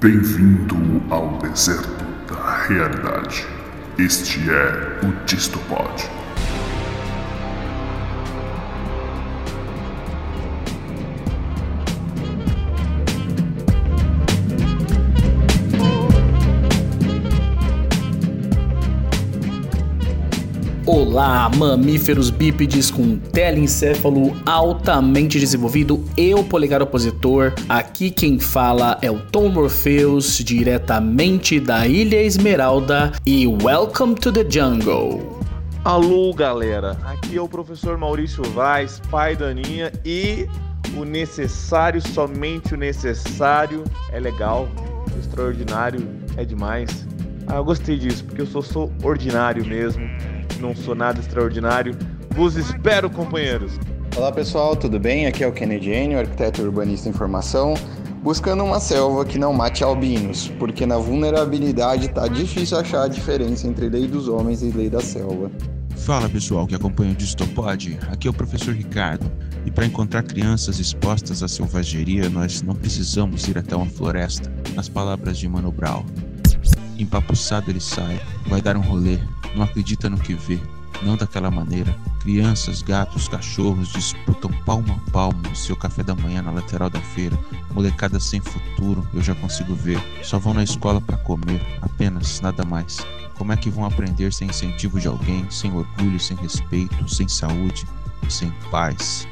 Bem-vindo ao deserto da realidade. Este é o Distopod. Olá, mamíferos bípedes com telencéfalo altamente desenvolvido, eu, polegar opositor. Aqui quem fala é o Tom Morpheus, diretamente da Ilha Esmeralda, e welcome to the jungle. Alô, galera. Aqui é o professor Maurício Vaz, pai da Aninha, e o necessário, somente o necessário é legal, extraordinário é demais. Ah, eu gostei disso, porque eu sou, sou ordinário mesmo não sou nada extraordinário. Vos espero, companheiros. Olá pessoal, tudo bem? Aqui é o Kennedy Enio, arquiteto urbanista em formação, buscando uma selva que não mate albinos, porque na vulnerabilidade tá difícil achar a diferença entre lei dos homens e lei da selva. Fala pessoal que acompanha o Distopod, aqui é o professor Ricardo. E para encontrar crianças expostas à selvageria, nós não precisamos ir até uma floresta. Nas palavras de Mano Brown. Empapuçado ele sai, vai dar um rolê, não acredita no que vê, não daquela maneira. Crianças, gatos, cachorros disputam palmo a palmo o seu café da manhã na lateral da feira. Molecada sem futuro, eu já consigo ver. Só vão na escola para comer, apenas, nada mais. Como é que vão aprender sem incentivo de alguém, sem orgulho, sem respeito, sem saúde, sem paz?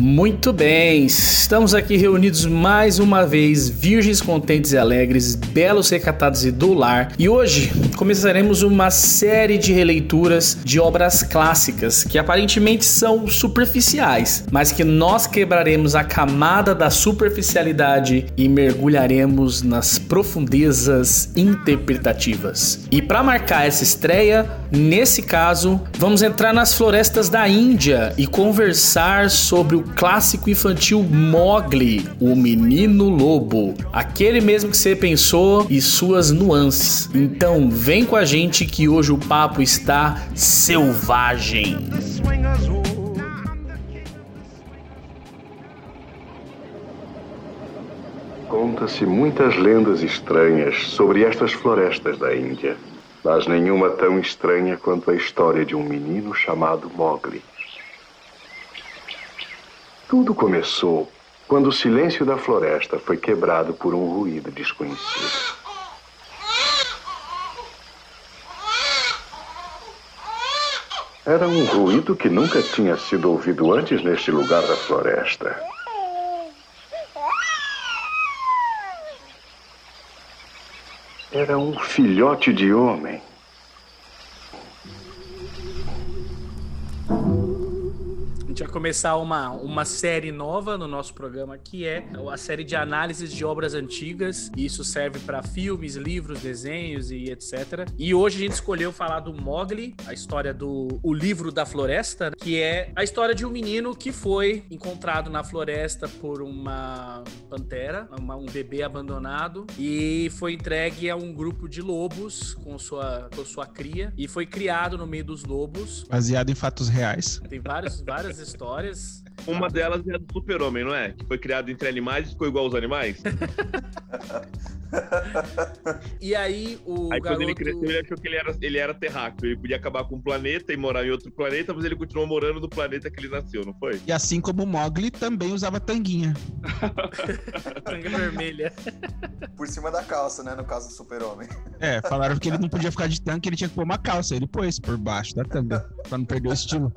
Muito bem, estamos aqui reunidos mais uma vez, virgens contentes e alegres, belos recatados e do lar. E hoje começaremos uma série de releituras de obras clássicas que aparentemente são superficiais, mas que nós quebraremos a camada da superficialidade e mergulharemos nas profundezas interpretativas. E para marcar essa estreia, nesse caso, vamos entrar nas florestas da Índia e conversar sobre o clássico infantil Mogli, o menino lobo, aquele mesmo que você pensou e suas nuances. Então vem com a gente que hoje o papo está selvagem. Conta-se muitas lendas estranhas sobre estas florestas da Índia, mas nenhuma tão estranha quanto a história de um menino chamado Mowgli. Tudo começou quando o silêncio da floresta foi quebrado por um ruído desconhecido. Era um ruído que nunca tinha sido ouvido antes neste lugar da floresta. Era um filhote de homem. Gente vai começar uma, uma série nova no nosso programa, que é a série de análises de obras antigas. E isso serve para filmes, livros, desenhos e etc. E hoje a gente escolheu falar do Mogli, a história do o livro da floresta, que é a história de um menino que foi encontrado na floresta por uma pantera, uma, um bebê abandonado, e foi entregue a um grupo de lobos com sua, com sua cria, e foi criado no meio dos lobos. Baseado em fatos reais. Tem vários, várias histórias. Uma delas é a do super-homem, não é? Que foi criado entre animais e ficou igual aos animais. e aí o Aí garoto... quando ele cresceu, ele achou que ele era, ele era terráqueo. Ele podia acabar com o planeta e morar em outro planeta, mas ele continuou morando no planeta que ele nasceu, não foi? E assim como o Mogli também usava tanguinha. Tanga vermelha. Por cima da calça, né? No caso do super-homem. É, falaram que ele não podia ficar de tanque, ele tinha que pôr uma calça. Ele pôs por baixo da tanga, pra não perder o estilo.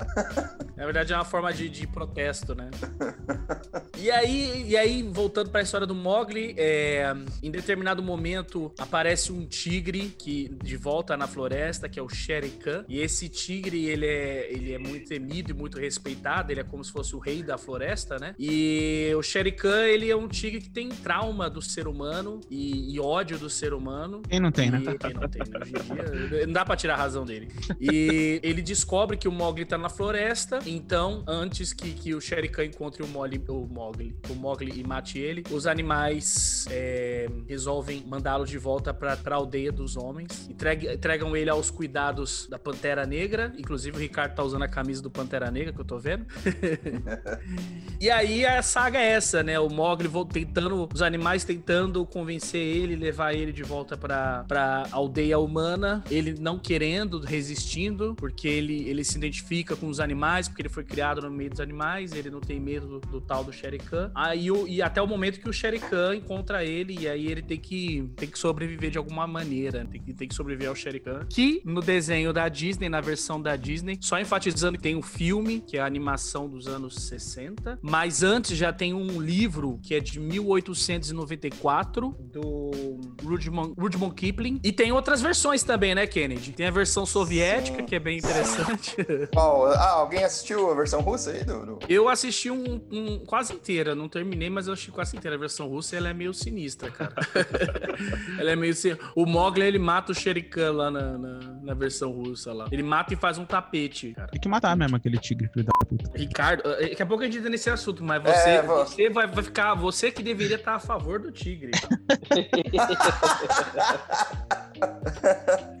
Na verdade é uma forma de, de protesto, né? E aí, e aí, voltando para a história do Mogli, é, em determinado momento aparece um tigre que de volta na floresta, que é o Shere Khan. E esse tigre, ele é, ele é muito temido e muito respeitado, ele é como se fosse o rei da floresta, né? E o Shere Khan, ele é um tigre que tem trauma do ser humano e, e ódio do ser humano. Quem não tem, né? E, quem não tem, né? Hoje em dia, não dá pra tirar a razão dele. E ele descobre que o Mogli tá na floresta, então, antes que, que o Shere Khan encontre o, Mogli, o, Mogli, o Mogli e mate ele, os animais é, resolvem mandá-lo de volta pra, pra aldeia dos homens, entregue, entregam ele aos cuidados da Pantera Negra, inclusive o Ricardo tá usando a camisa do Pantera Negra, que eu tô vendo. e aí a saga é essa, né? O Mogli tentando, os animais tentando convencer ele, levar ele de volta pra, pra aldeia humana, ele não querendo, resistindo, porque ele, ele se identifica com os animais, porque ele foi criado no meio dos animais, ele não tem medo do, do tal do Shere Khan. Aí, o- e até o momento que o Shere Khan encontra ele, e aí ele tem que, tem que sobreviver de alguma maneira, tem que, tem que sobreviver ao Shere Khan. Que no desenho da Disney, na versão da Disney, só enfatizando que tem um filme, que é a animação dos anos 60, mas antes já tem um livro que é de 1894, do Rudyard Rudyard Kipling, e tem outras versões também, né, Kennedy? Tem a versão soviética, Sim. que é bem interessante. Qual? Ah, alguém assistiu a versão russa aí, do, do- Eu assisti um, um- quase inteira, não terminei, mas eu assisti quase inteira. A versão russa ela é meio sinistra, cara. ela é meio. sin- O Mogli ele mata o Sherikan lá na, na, na versão russa lá. Ele mata e faz um tapete, cara. Tem que matar mesmo aquele tigre, filho da puta. Ricardo, eh, daqui a pouco a gente entra nesse assunto, mas você, É, vou- você vai, vai ficar. Você que deveria estar a favor do tigre.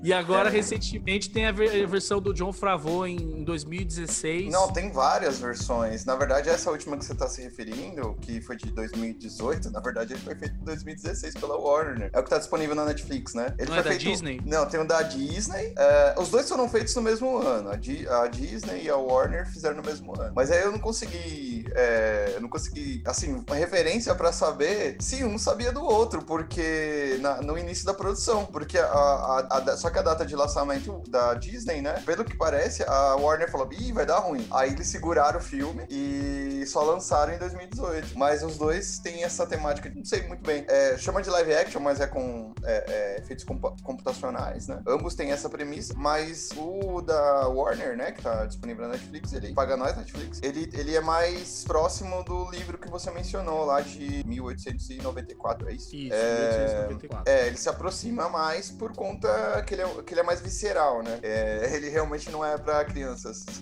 e agora, recentemente, tem a, ver- a versão do John Favreau em 2016. Não, tem várias versões. Na verdade, essa última que você tá se referindo, que foi de 2018, na verdade ele foi feito em 2016 pela Warner. É o que tá disponível na Netflix, né? Ele Não foi é da feito... Disney? Não, tem o da Disney. É, os dois foram feitos no mesmo ano. A, Di- a Disney e a Warner fizeram no mesmo ano. Mas aí eu não consegui. é, eu não consegui. Assim, uma referência pra saber se um sabia do outro, porque na- no início da produção. Porque a, a- a só que a data de lançamento da Disney, né? Pelo que parece, a Warner falou: ih, vai dar ruim. Aí eles seguraram o filme e só lançaram em 2018. Mas os dois têm essa temática, não sei muito bem. É, chama de live action, mas é com é, é, efeitos computacionais, né? Ambos têm essa premissa, mas o da Warner, né, que tá disponível na Netflix, ele paga nós Netflix, ele, ele é mais próximo do livro que você mencionou lá de 1894, é isso? Isso, É, 1894. É, ele se aproxima mais por conta que ele é, que ele é mais visceral, né? É, ele realmente não é pra crianças.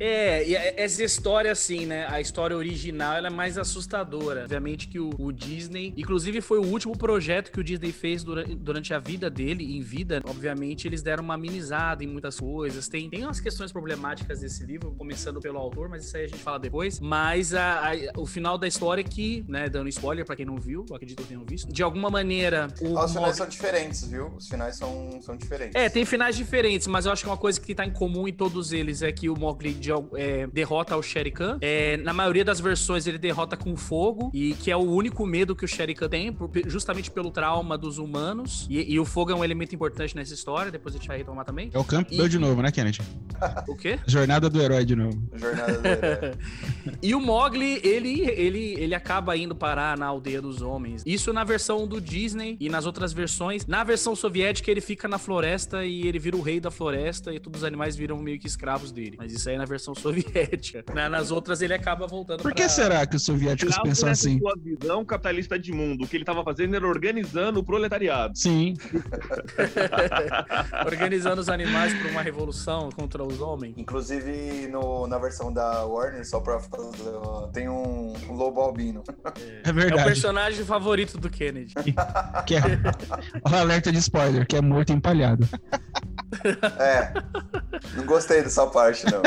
É, e é- essa história, assim, né? A história original ela é mais assustadora. Obviamente que o, o Disney, inclusive, foi o último projeto que o Disney fez durante, durante a vida dele, em vida. Obviamente, eles deram uma amenizada em muitas coisas. Tem, tem umas questões problemáticas desse livro, começando pelo autor, mas isso aí a gente fala depois. Mas a- a- o final da história é que, né, dando spoiler pra quem não viu, eu acredito que tenham visto, de alguma maneira, o Os finais são diferentes, viu? Os finais são, são diferentes. é, tem finais diferentes, mas eu acho que uma coisa que tá em comum em todos eles é que o Mowgli de- é, derrota o Shere Khan. É, na maioria das versões ele derrota com fogo, e que é o único medo que o Shere Khan tem, por- justamente pelo trauma dos humanos. E, e o fogo é um elemento importante nessa história, depois a gente vai retomar também. É o Campbell E- de novo, né, Kennedy? O quê? Jornada do herói de novo. Jornada do Herói. E o Mogli, ele, ele, ele acaba indo parar na aldeia dos homens. Isso na versão do Disney e nas outras versões. Na versão soviética, ele fica na floresta e ele vira o rei da floresta e todos os animais viram meio que escravos dele. Mas isso aí é na versão soviética. Na- nas outras, ele acaba voltando Por que pra- será que os soviéticos Afinal, pensam assim? sua visão capitalista de mundo, o que ele estava fazendo era organizando o proletariado. Sim, Organizando os animais para uma revolução contra os homens. Inclusive, no, na versão da Warner, só pra fazer. Tem um, um lobo albino. é É o verdade. personagem favorito do Kennedy. que é o alerta de spoiler, que é morto empalhado. É. Não gostei dessa parte, não.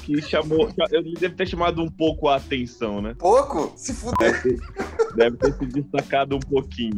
Que chamou. Ele deve ter chamado um pouco a atenção, né? Pouco? Se fuder. Deve ter se destacado um pouquinho.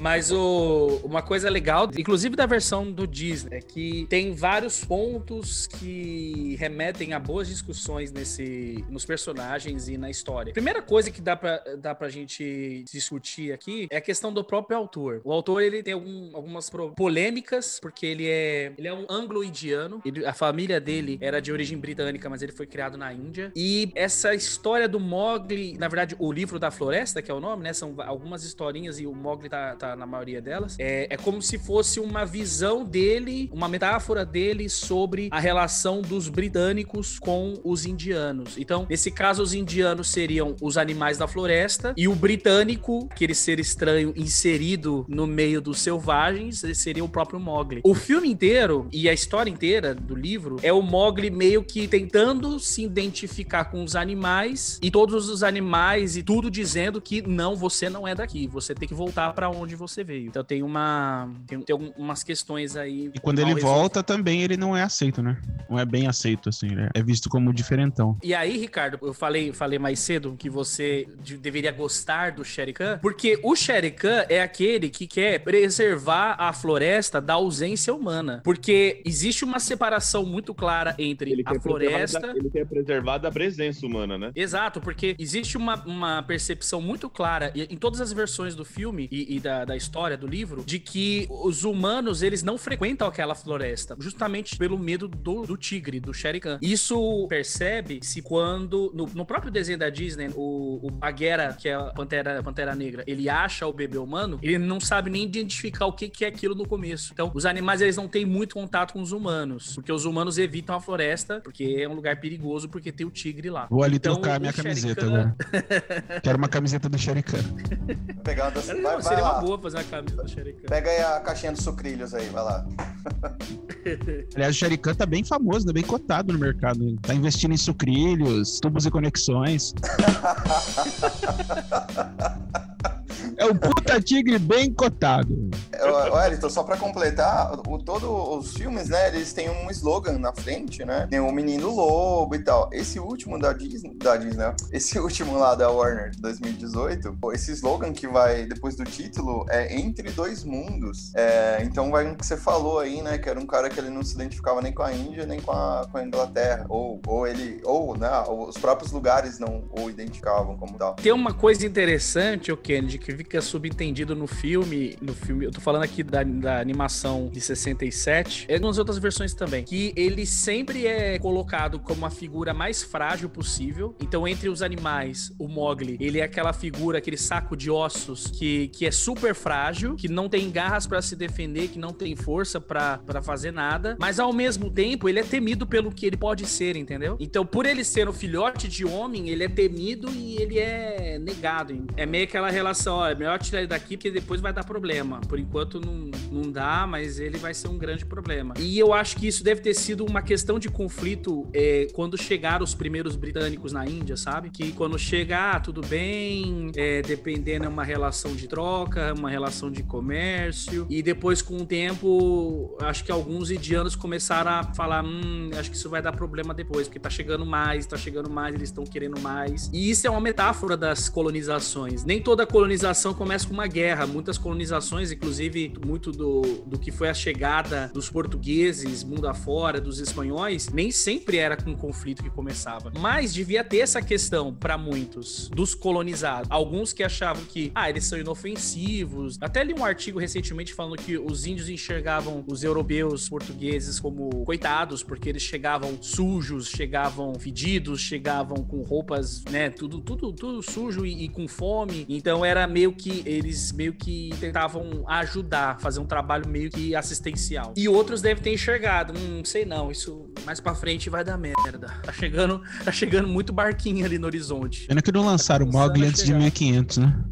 Mas o, uma coisa legal, inclusive da versão do Disney, é que tem vários pontos que remetem a boas discussões nesse, nos personagens e na história. Primeira coisa que dá pra, dá pra gente discutir aqui é a questão do próprio autor. O autor ele tem algum- algumas polêmicas, porque ele é, ele é um anglo-indiano, a família dele era de origem britânica, mas ele foi criado na Índia. E essa história do Mogli, na verdade, o livro da floresta, que é o nome, né? São algumas historinhas e o Mogli tá, tá na maioria delas, é, é como se fosse uma visão dele, uma metáfora dele sobre a relação dos britânicos com os indianos. Então, nesse caso, os indianos seriam os animais da floresta e o britânico, aquele ser estranho inserido no meio dos selvagens, seria o próprio Mogli. O filme inteiro e a história inteira do livro é o Mogli meio que tentando se identificar com os animais e todos os animais e tudo dizendo que não, você não é daqui, você tem que voltar para onde você veio. Então tem uma tem, tem umas questões aí. E quando ele volta também ele não é aceito, né? Não é bem aceito assim, é visto como diferentão. E aí, Ricardo, eu falei, falei mais cedo que você deveria gostar do Shere Khan, porque o Shere Khan é aquele que quer preservar a floresta da ausência humana, porque existe uma separação muito clara entre ele a floresta. Da, ele quer preservar da presença humana, né? Exato, porque existe uma, uma percepção muito clara em todas as versões do filme e, e da, da história do livro de que os humanos eles não frequentam aquela floresta, justamente pelo medo do, do tigre, do Shere Khan. Isso percebe-se quando, no, no, próprio desenho da Disney, o, o Bagheera, que é a Pantera, a Pantera Negra, ele acha o bebê humano, ele não sabe nem identificar o que, que é aquilo no começo. Então, os animais eles não têm muito contato com os humanos, porque os humanos evitam a floresta, porque é um lugar perigoso, porque tem o tigre lá. Vou ali então, trocar a minha camiseta Khan... agora. Quero uma camiseta do Shere Khan. Pegar uma Não, vai, seria uma boa fazer uma camiseta do Shere Khan. Pega aí a caixinha dos sucrilhos aí, vai lá. Aliás, o Shere Khan tá bem famoso, tá bem cotado no mercado. Tá investindo em sucrilhos, tubos e conexões. É o puta tigre bem cotado. Wellington, só pra completar, o, todos os filmes, né, eles têm um slogan na frente, né? Tem o Menino Lobo e tal. Esse último da Disney, da Disney, esse último lá da Warner, de 2018, esse slogan que vai depois do título é Entre Dois Mundos. É, então vai o que você falou aí, né, que era um cara que ele não se identificava nem com a Índia, nem com a, com a Inglaterra. Ou, ou ele, ou, né, os próprios lugares não o identificavam como tal. Tem uma coisa interessante, o Kennedy, que fica subentendido no filme, no filme, eu tô falando aqui da, da animação de 67, e nas outras versões também, que ele sempre é colocado como a figura mais frágil possível. Então, entre os animais, o Mogli, ele é aquela figura, aquele saco de ossos que, que é super frágil, que não tem garras para se defender, que não tem força para fazer nada, mas ao mesmo tempo ele é temido pelo que ele pode ser, entendeu? Então, por ele ser o filhote de homem, ele é temido e ele é negado. É meio aquela relação, ó, é melhor tirar ele daqui porque depois vai dar problema. Por enquanto não, não dá, mas ele vai ser um grande problema. E eu acho que isso deve ter sido uma questão de conflito é, quando chegaram os primeiros britânicos na Índia, sabe? Que quando chega, ah, tudo bem, é, dependendo é uma relação de troca, uma relação de comércio. E depois, com o tempo, acho que alguns indianos começaram a falar: hum, acho que isso vai dar problema depois, porque tá chegando mais, tá chegando mais, eles estão querendo mais. E isso é uma metáfora das colonizações. Nem toda colonização começa com uma guerra. Muitas colonizações, inclusive muito do, do que foi a chegada dos portugueses mundo afora, dos espanhóis, nem sempre era com conflito que começava. Mas devia ter essa questão para muitos dos colonizados. Alguns que achavam que, ah, eles são inofensivos. Até li um artigo recentemente falando que os índios enxergavam os europeus portugueses como coitados, porque eles chegavam sujos, chegavam fedidos, chegavam com roupas, né, tudo, tudo, tudo sujo e, e com fome. Então era meio que eles meio que tentavam ajudar, fazer um trabalho meio que assistencial. E outros devem ter enxergado, hum, não sei não, isso mais para frente vai dar merda. Tá chegando, tá chegando muito barquinho ali no horizonte. Pena que não lançaram o Mogli antes de 1500, né?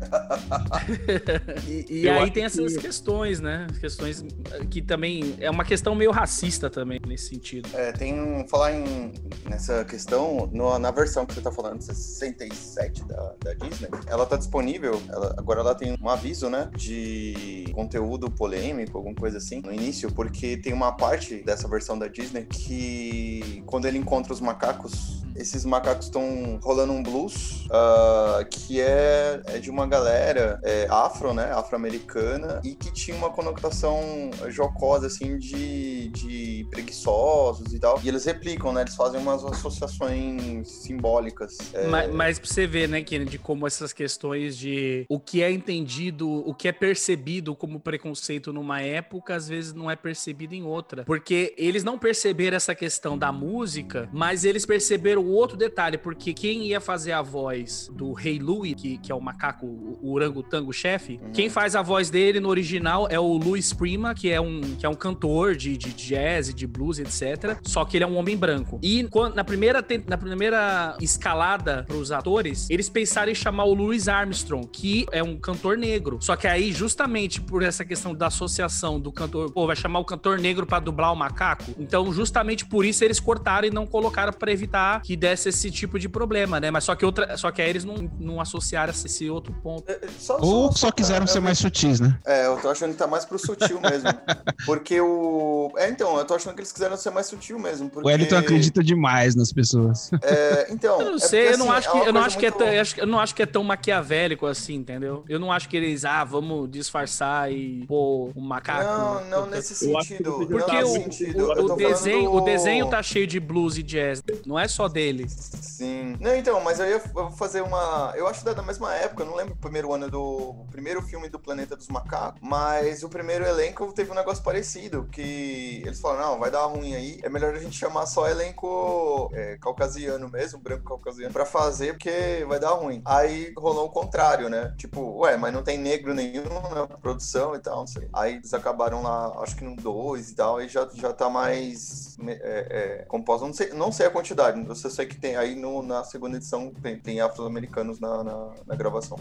e, e aí tem essas que... questões, né? Questões que também é uma questão meio racista também nesse sentido. É, tem um, falar em nessa questão no, na versão que você tá falando, 67 da, da Disney, ela tá disponível, ela, agora ela tem um aviso, né, de conteúdo polêmico, alguma coisa assim, no início, porque tem uma parte dessa versão da Disney que quando ele encontra os macacos esses macacos estão rolando um blues uh, que é, é, de uma galera é, afro, né? Afro-americana e que tinha uma conotação jocosa, assim, de, de preguiçosos e tal. E eles replicam, né? Eles fazem umas associações simbólicas. É... Mas, mas pra você ver, né, Kennedy, como essas questões de o que é entendido, o que é percebido como preconceito numa época, às vezes não é percebido em outra. Porque eles não perceberam essa questão da música, mas eles perceberam um outro detalhe, porque quem ia fazer a voz do Rei Louie, que, que é o macaco, o, o orangotango chefe, uhum. quem faz a voz dele no original é o Luiz Prima, que é um, que é um cantor de, de jazz, de blues, etc. Só que ele é um homem branco. E quando, na, primeira, na primeira escalada pros atores, eles pensaram em chamar o Louis Armstrong, que é um cantor negro. Só que aí, justamente por essa questão da associação do cantor, pô, vai chamar o cantor negro para dublar o macaco. Então, justamente por isso eles cortaram e não colocaram para evitar que desse esse tipo de problema, né? Mas só que outra, só que aí eles não, não associaram esse outro ponto. É, só, Ou só, só quiseram ser mais sutis, né? É, eu tô achando que tá mais pro sutil mesmo. porque o. É, então, eu tô achando que eles quiseram ser mais sutil mesmo. Porque... O Elton acredita demais nas pessoas. É, então. Eu não é sei, porque, eu, não assim, acho que, é eu, não acho que é tão, eu não acho que é tão maquiavélico assim, entendeu? Eu não acho que eles, ah, vamos disfarçar e pôr um macaco. Não, não nesse sentido. Porque o, sentido. o, o desenho, falando... o desenho tá cheio de blues e jazz. Não é só dele. Sim. Não, então, mas eu ia fazer uma. Eu acho da mesma época, eu não lembro o primeiro ano do. Primeiro filme do Planeta dos Macacos, mas o primeiro elenco teve um negócio parecido. Que eles falaram, não, vai dar ruim aí. É melhor a gente chamar só elenco é, caucasiano mesmo, branco caucasiano, pra fazer, porque vai dar ruim. Aí rolou o contrário, né? Tipo, ué, mas não tem negro nenhum na produção e tal, não sei. Aí eles acabaram lá, acho que no 2 e tal, aí já, já tá mais é, é, composto. Não sei, não sei a quantidade, eu sei que tem aí no, na segunda edição tem, tem afro-americanos na, na, na gravação.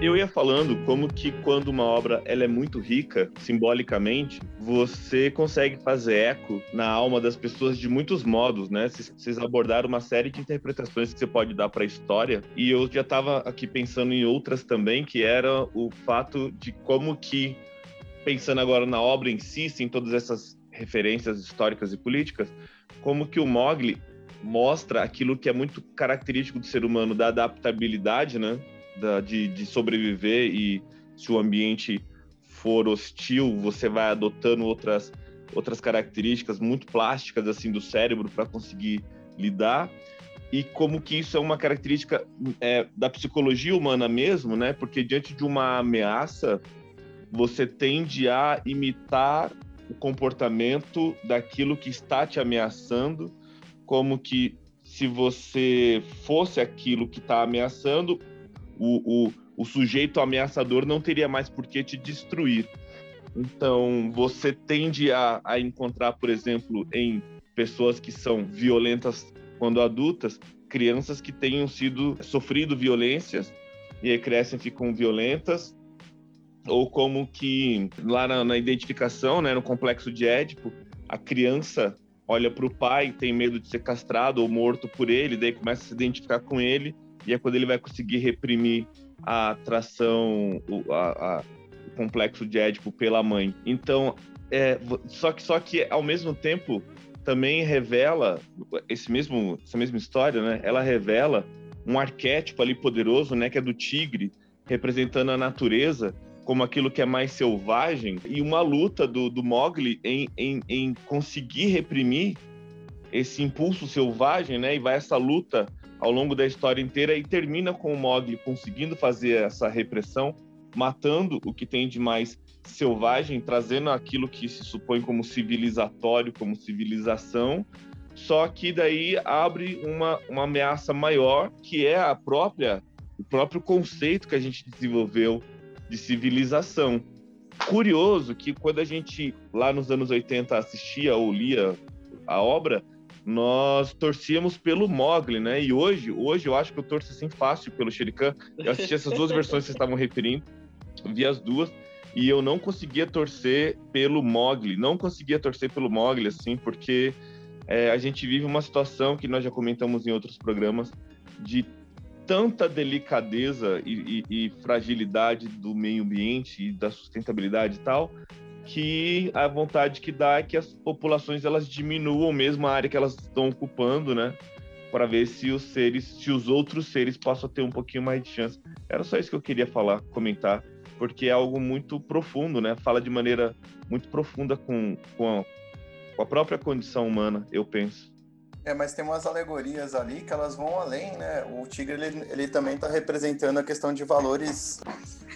Eu ia falando como que quando uma obra ela é muito rica simbolicamente, você consegue fazer eco na alma das pessoas de muitos modos, né? Vocês abordaram uma série de interpretações que você pode dar para a história e eu já estava aqui pensando em outras também, que era o fato de como que pensando agora na obra em si, em todas essas referências históricas e políticas, como que o Mogli mostra aquilo que é muito característico do ser humano, da adaptabilidade, né? Da, de, de sobreviver e se o ambiente for hostil, você vai adotando outras, outras características muito plásticas assim do cérebro para conseguir lidar e como que isso é uma característica é, da psicologia humana mesmo, né? Porque diante de uma ameaça, você tende a imitar o comportamento daquilo que está te ameaçando, como que se você fosse aquilo que está ameaçando, o, o, o sujeito ameaçador não teria mais por que te destruir. Então, você tende a, a encontrar, por exemplo, em pessoas que são violentas quando adultas, crianças que tenham sido sofrido violências e aí crescem ficam violentas ou como que lá na, na identificação, né, no complexo de Édipo, a criança olha para o pai, tem medo de ser castrado ou morto por ele, daí começa a se identificar com ele, e é quando ele vai conseguir reprimir a atração, o, a, a, o complexo de Édipo pela mãe. Então, é, só, que, só que ao mesmo tempo também revela esse mesmo, essa mesma história, né? Ela revela um arquétipo ali poderoso, né? Que é do tigre, representando a natureza como aquilo que é mais selvagem, e uma luta do, do Mogli em, em, em conseguir reprimir esse impulso selvagem, né? E vai essa luta ao longo da história inteira e termina com o Mogli conseguindo fazer essa repressão, matando o que tem de mais selvagem, trazendo aquilo que se supõe como civilizatório, como civilização, só que daí abre uma, uma ameaça maior, que é a própria o próprio conceito que a gente desenvolveu de civilização. Curioso que quando a gente, lá nos anos 80, assistia ou lia a obra, nós torcíamos pelo Mogli, né? E hoje, hoje eu acho que eu torço assim fácil pelo Shuriken. Eu assisti essas duas versões que vocês estavam referindo, vi as duas, e eu não conseguia torcer pelo Mogli, não conseguia torcer pelo Mogli, assim, porque é, a gente vive uma situação que nós já comentamos em outros programas, de tanta delicadeza e, e, e, fragilidade do meio ambiente e da sustentabilidade e tal, que a vontade que dá é que as populações elas diminuam mesmo a área que elas estão ocupando, né? Para ver se os seres, se os outros seres possam ter um pouquinho mais de chance. Era só isso que eu queria falar, comentar, porque é algo muito profundo, né? Fala de maneira muito profunda com, com, a, com a própria condição humana, eu penso. É, mas tem umas alegorias ali que elas vão além, né? O tigre, ele, ele também está representando a questão de valores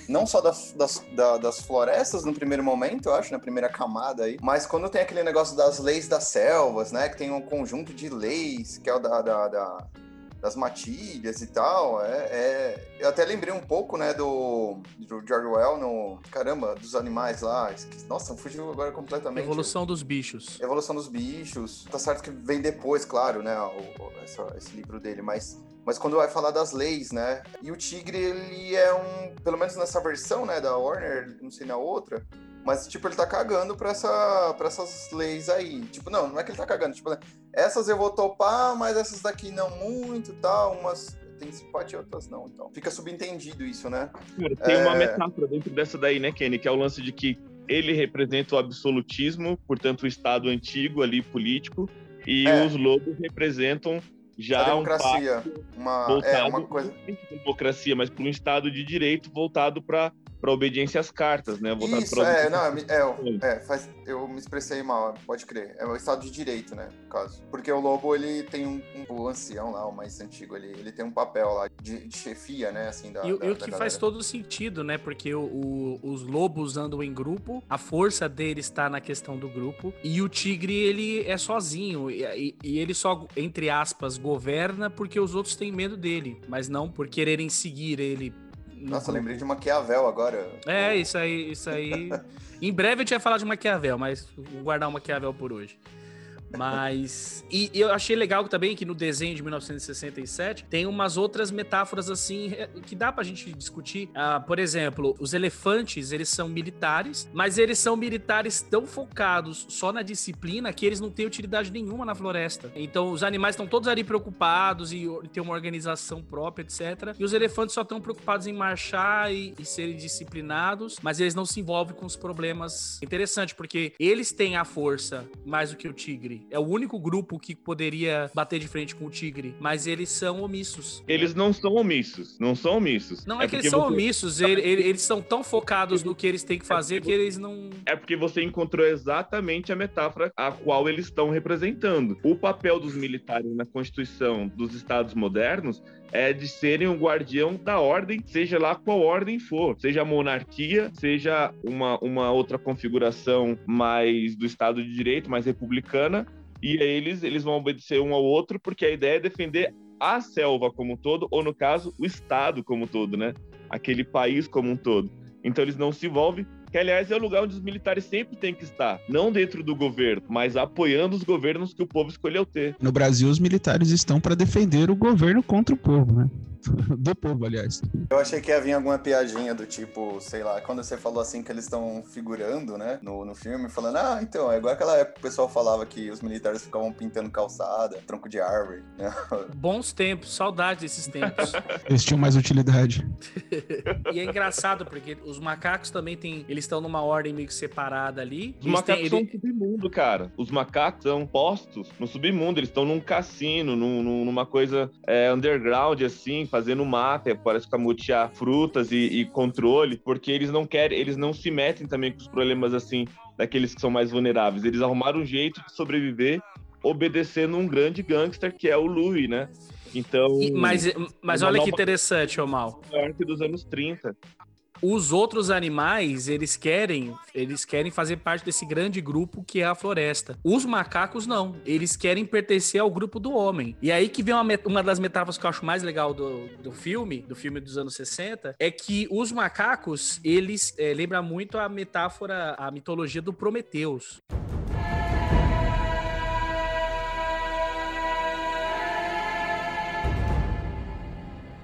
não só das, das, das, florestas no primeiro momento, eu acho, na primeira camada aí, mas quando tem aquele negócio das leis das selvas, né? Que tem um conjunto de leis, que é o da, da, da das matilhas e tal. É, é, Eu até lembrei um pouco, né, do, do George Orwell no. Caramba, dos animais lá. Nossa, fugiu agora completamente. Evolução dos bichos. Evolução dos bichos. Tá certo que vem depois, claro, né, o, o, essa, esse livro dele, mas. Mas quando vai falar das leis, né? E o tigre, ele é um. Pelo menos nessa versão, né, da Warner, não sei na outra mas, tipo, ele tá cagando pra, essa, pra essas leis aí. Tipo, não, não é que ele tá cagando. Tipo, essas eu vou topar, mas essas daqui não muito tal. Umas tem simpatia e outras não. Então, fica subentendido isso, né? Tem é... uma metáfora dentro dessa daí, né, Kenny? Que é o lance de que ele representa o absolutismo, portanto, o Estado antigo ali, político, e é. os lobos representam já a democracia, um uma, é, uma coisa... democracia, mas para um Estado de direito voltado para para obediência às cartas, né? Voltado Isso, é, não, é, é, faz, eu me expressei mal, pode crer. É o Estado de Direito, né, no caso. Porque o Lobo, ele tem um, um o ancião lá, o mais antigo, ele, ele tem um papel lá de, de chefia, né, assim, da E, da, e o que faz todo sentido, né, porque o, o, os lobos andam em grupo, a força dele está na questão do grupo, e o tigre, ele é sozinho, e, e, e ele só, entre aspas, governa porque os outros têm medo dele, mas não por quererem seguir ele nossa, lembrei de Maquiavel agora. É, isso aí, isso aí. em breve eu tinha falado de Maquiavel, mas vou guardar o Maquiavel por hoje. Mas. e, e, eu achei legal também que no desenho de 1967 tem umas outras metáforas assim que dá pra gente discutir. Ah, por exemplo, os elefantes, eles são militares, mas eles são militares tão focados só na disciplina que eles não têm utilidade nenhuma na floresta. Então os animais estão todos ali preocupados e, ter uma organização própria, etc. E os elefantes só estão preocupados em marchar e, e serem disciplinados, mas eles não se envolvem com os problemas. Interessante, porque eles têm a força mais do que o tigre. É o único grupo que poderia bater de frente com o Tigre, mas eles são omissos. Eles não são omissos, não são omissos. Não é, é que eles são você... omissos, eles, eles são tão focados no que eles têm que é fazer é que eles não. É porque você encontrou exatamente a metáfora a qual eles estão representando. O papel dos militares na Constituição dos Estados modernos é de serem o guardião da ordem, seja lá qual ordem for, seja a monarquia, seja uma, uma outra configuração mais do Estado de Direito, mais republicana, e eles, eles vão obedecer um ao outro, porque a ideia é defender a selva como um todo, ou no caso, o Estado como um todo, né? Aquele país como um todo. Então eles não se envolvem que aliás é o lugar onde os militares sempre têm que estar, não dentro do governo, mas apoiando os governos que o povo escolheu ter. No Brasil, os militares estão para defender o governo contra o povo, né? do povo, aliás. Eu achei que ia vir alguma piadinha do tipo, sei lá, quando você falou assim que eles estão figurando, né, no, no filme, falando, ah, então, é igual aquela época que o pessoal falava que os militares ficavam pintando calçada, tronco de árvore. Né? Bons tempos, saudade desses tempos. Eles tinham mais utilidade. e é engraçado, porque os macacos também têm, eles estão numa ordem meio que separada ali. Os macacos têm, são ele... submundo, cara. Os macacos são postos no submundo, eles estão num cassino, num, numa coisa é, underground, assim, fazendo mapa, parece escamotear frutas e, e, controle, porque eles não querem, eles não se metem também com os problemas assim daqueles que são mais vulneráveis. Eles arrumaram um jeito de sobreviver obedecendo um grande gangster que é o Louis, né? Então. E, mas mas olha que interessante, Omal. Arte dos anos 30 os outros animais, eles querem, eles querem fazer parte desse grande grupo que é a floresta. Os macacos não, eles querem pertencer ao grupo do homem. E aí que vem uma, uma das metáforas que eu acho mais legal do, do filme, do filme dos anos 60, é que os macacos, eles é, lembram muito a metáfora, a mitologia do Prometeus.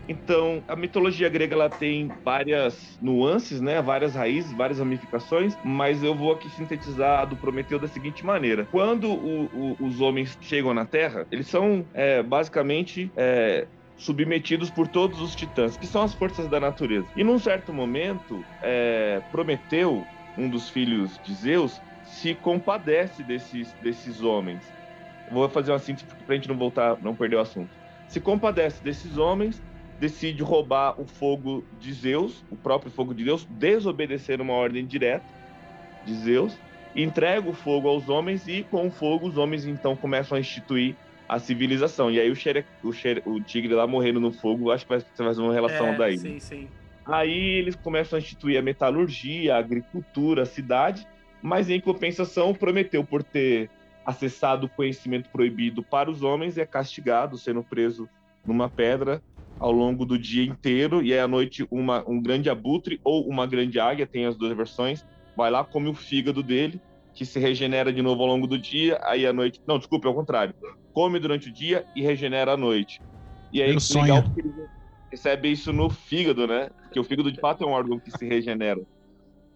Então, a mitologia grega ela tem várias nuances, né? Várias raízes, várias ramificações, mas eu vou aqui sintetizar a do Prometeu da seguinte maneira: quando o, o, os homens chegam na Terra, eles são é, basicamente é, submetidos por todos os titãs, que são as forças da natureza. E num certo momento, é, Prometeu, um dos filhos de Zeus, se compadece desses, desses homens. Vou fazer uma síntese para a gente não voltar, não perder o assunto. Se compadece desses homens decide roubar o fogo de Zeus, o próprio fogo de Deus, desobedecer uma ordem direta de Zeus, entrega o fogo aos homens e com o fogo os homens então começam a instituir a civilização. E aí o, xere, o, xere, o tigre lá morrendo no fogo, acho que vai fazer uma relação é, daí. Sim, sim. Aí eles começam a instituir a metalurgia, a agricultura, a cidade, mas em compensação, Prometeu, por ter acessado o conhecimento proibido para os homens, é castigado, sendo preso numa pedra ao longo do dia inteiro, e aí à noite uma, um grande abutre ou uma grande águia, tem as duas versões, vai lá, come o fígado dele, que se regenera de novo ao longo do dia, aí à noite. Não, desculpe, é o contrário. Come durante o dia e regenera à noite. E aí, Meu legal sonho. porque ele recebe isso no fígado, né? Que o fígado de fato é um órgão que se regenera.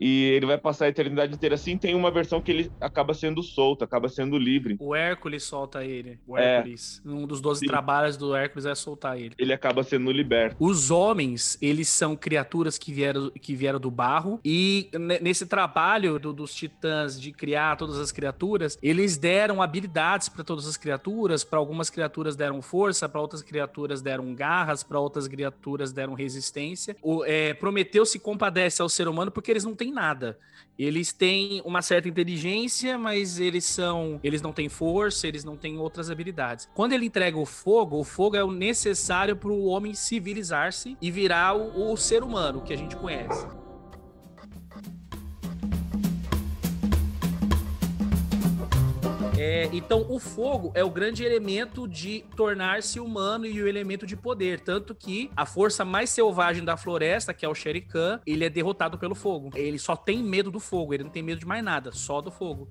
E ele vai passar a eternidade inteira assim. Tem uma versão que ele acaba sendo solto, acaba sendo livre. O Hércules solta ele. O É. Hércules. Um dos 12 Sim. trabalhos do Hércules é soltar ele. Ele acaba sendo liberto. Os homens, eles são criaturas que vieram, que vieram do barro. E ne- nesse trabalho do- dos titãs de criar todas as criaturas, eles deram habilidades para todas as criaturas. Para algumas criaturas deram força, para outras criaturas deram garras, para outras criaturas deram resistência. O, é, Prometeu se compadece ao ser humano porque eles não têm nada. Eles têm uma certa inteligência, mas eles são. Eles não têm força, eles não têm outras habilidades. Quando ele entrega o fogo, o fogo é o necessário para o homem civilizar-se e virar o, o ser humano que a gente conhece. É, então, o fogo é o grande elemento de tornar-se humano e o elemento de poder. Tanto que a força mais selvagem da floresta, que é o Shere Khan, ele é derrotado pelo fogo. Ele só tem medo do fogo, ele não tem medo de mais nada, só do fogo.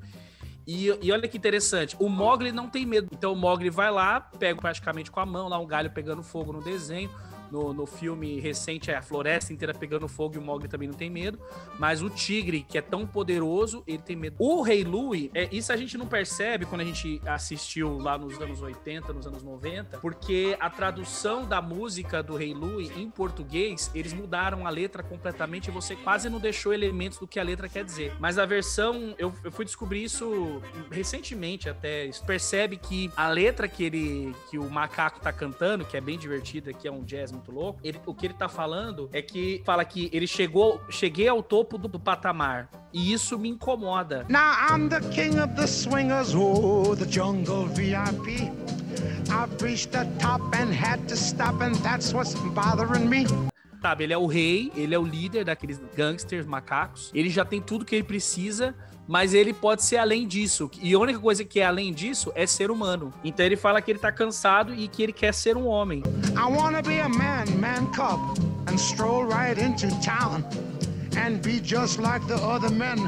E, e olha que interessante, o Mogli não tem medo. Então o Mogli vai lá, pega praticamente com a mão lá um galho pegando fogo no desenho. No, no filme recente é a floresta inteira pegando fogo e o Mogli também não tem medo. Mas o tigre, que é tão poderoso, ele tem medo. O Rei Louie, é, isso a gente não percebe quando a gente assistiu lá nos anos 80, nos anos 90, porque a tradução da música do Rei Louie em português, eles mudaram a letra completamente e você quase não deixou elementos do que a letra quer dizer. Mas a versão, eu, eu fui descobrir isso recentemente até. Percebe que a letra que ele, que o macaco tá cantando, que é bem divertida, que é um jazz muito louco, ele- o que ele tá falando é que fala que ele chegou, cheguei ao topo do, do patamar. E isso me incomoda. Now I'm the king of the swingers, oh, the jungle VIP. I've reached the top and had to stop, and that's what's bothering me. Sabe, ele é o rei, ele é o líder daqueles gangsters macacos. Ele já tem tudo que ele precisa, mas ele pode ser além disso. E a única coisa que é além disso é ser humano. Então ele fala que ele tá cansado e que ele quer ser um homem. I wanna be a man, man cub, and stroll right into town and be just like the other men.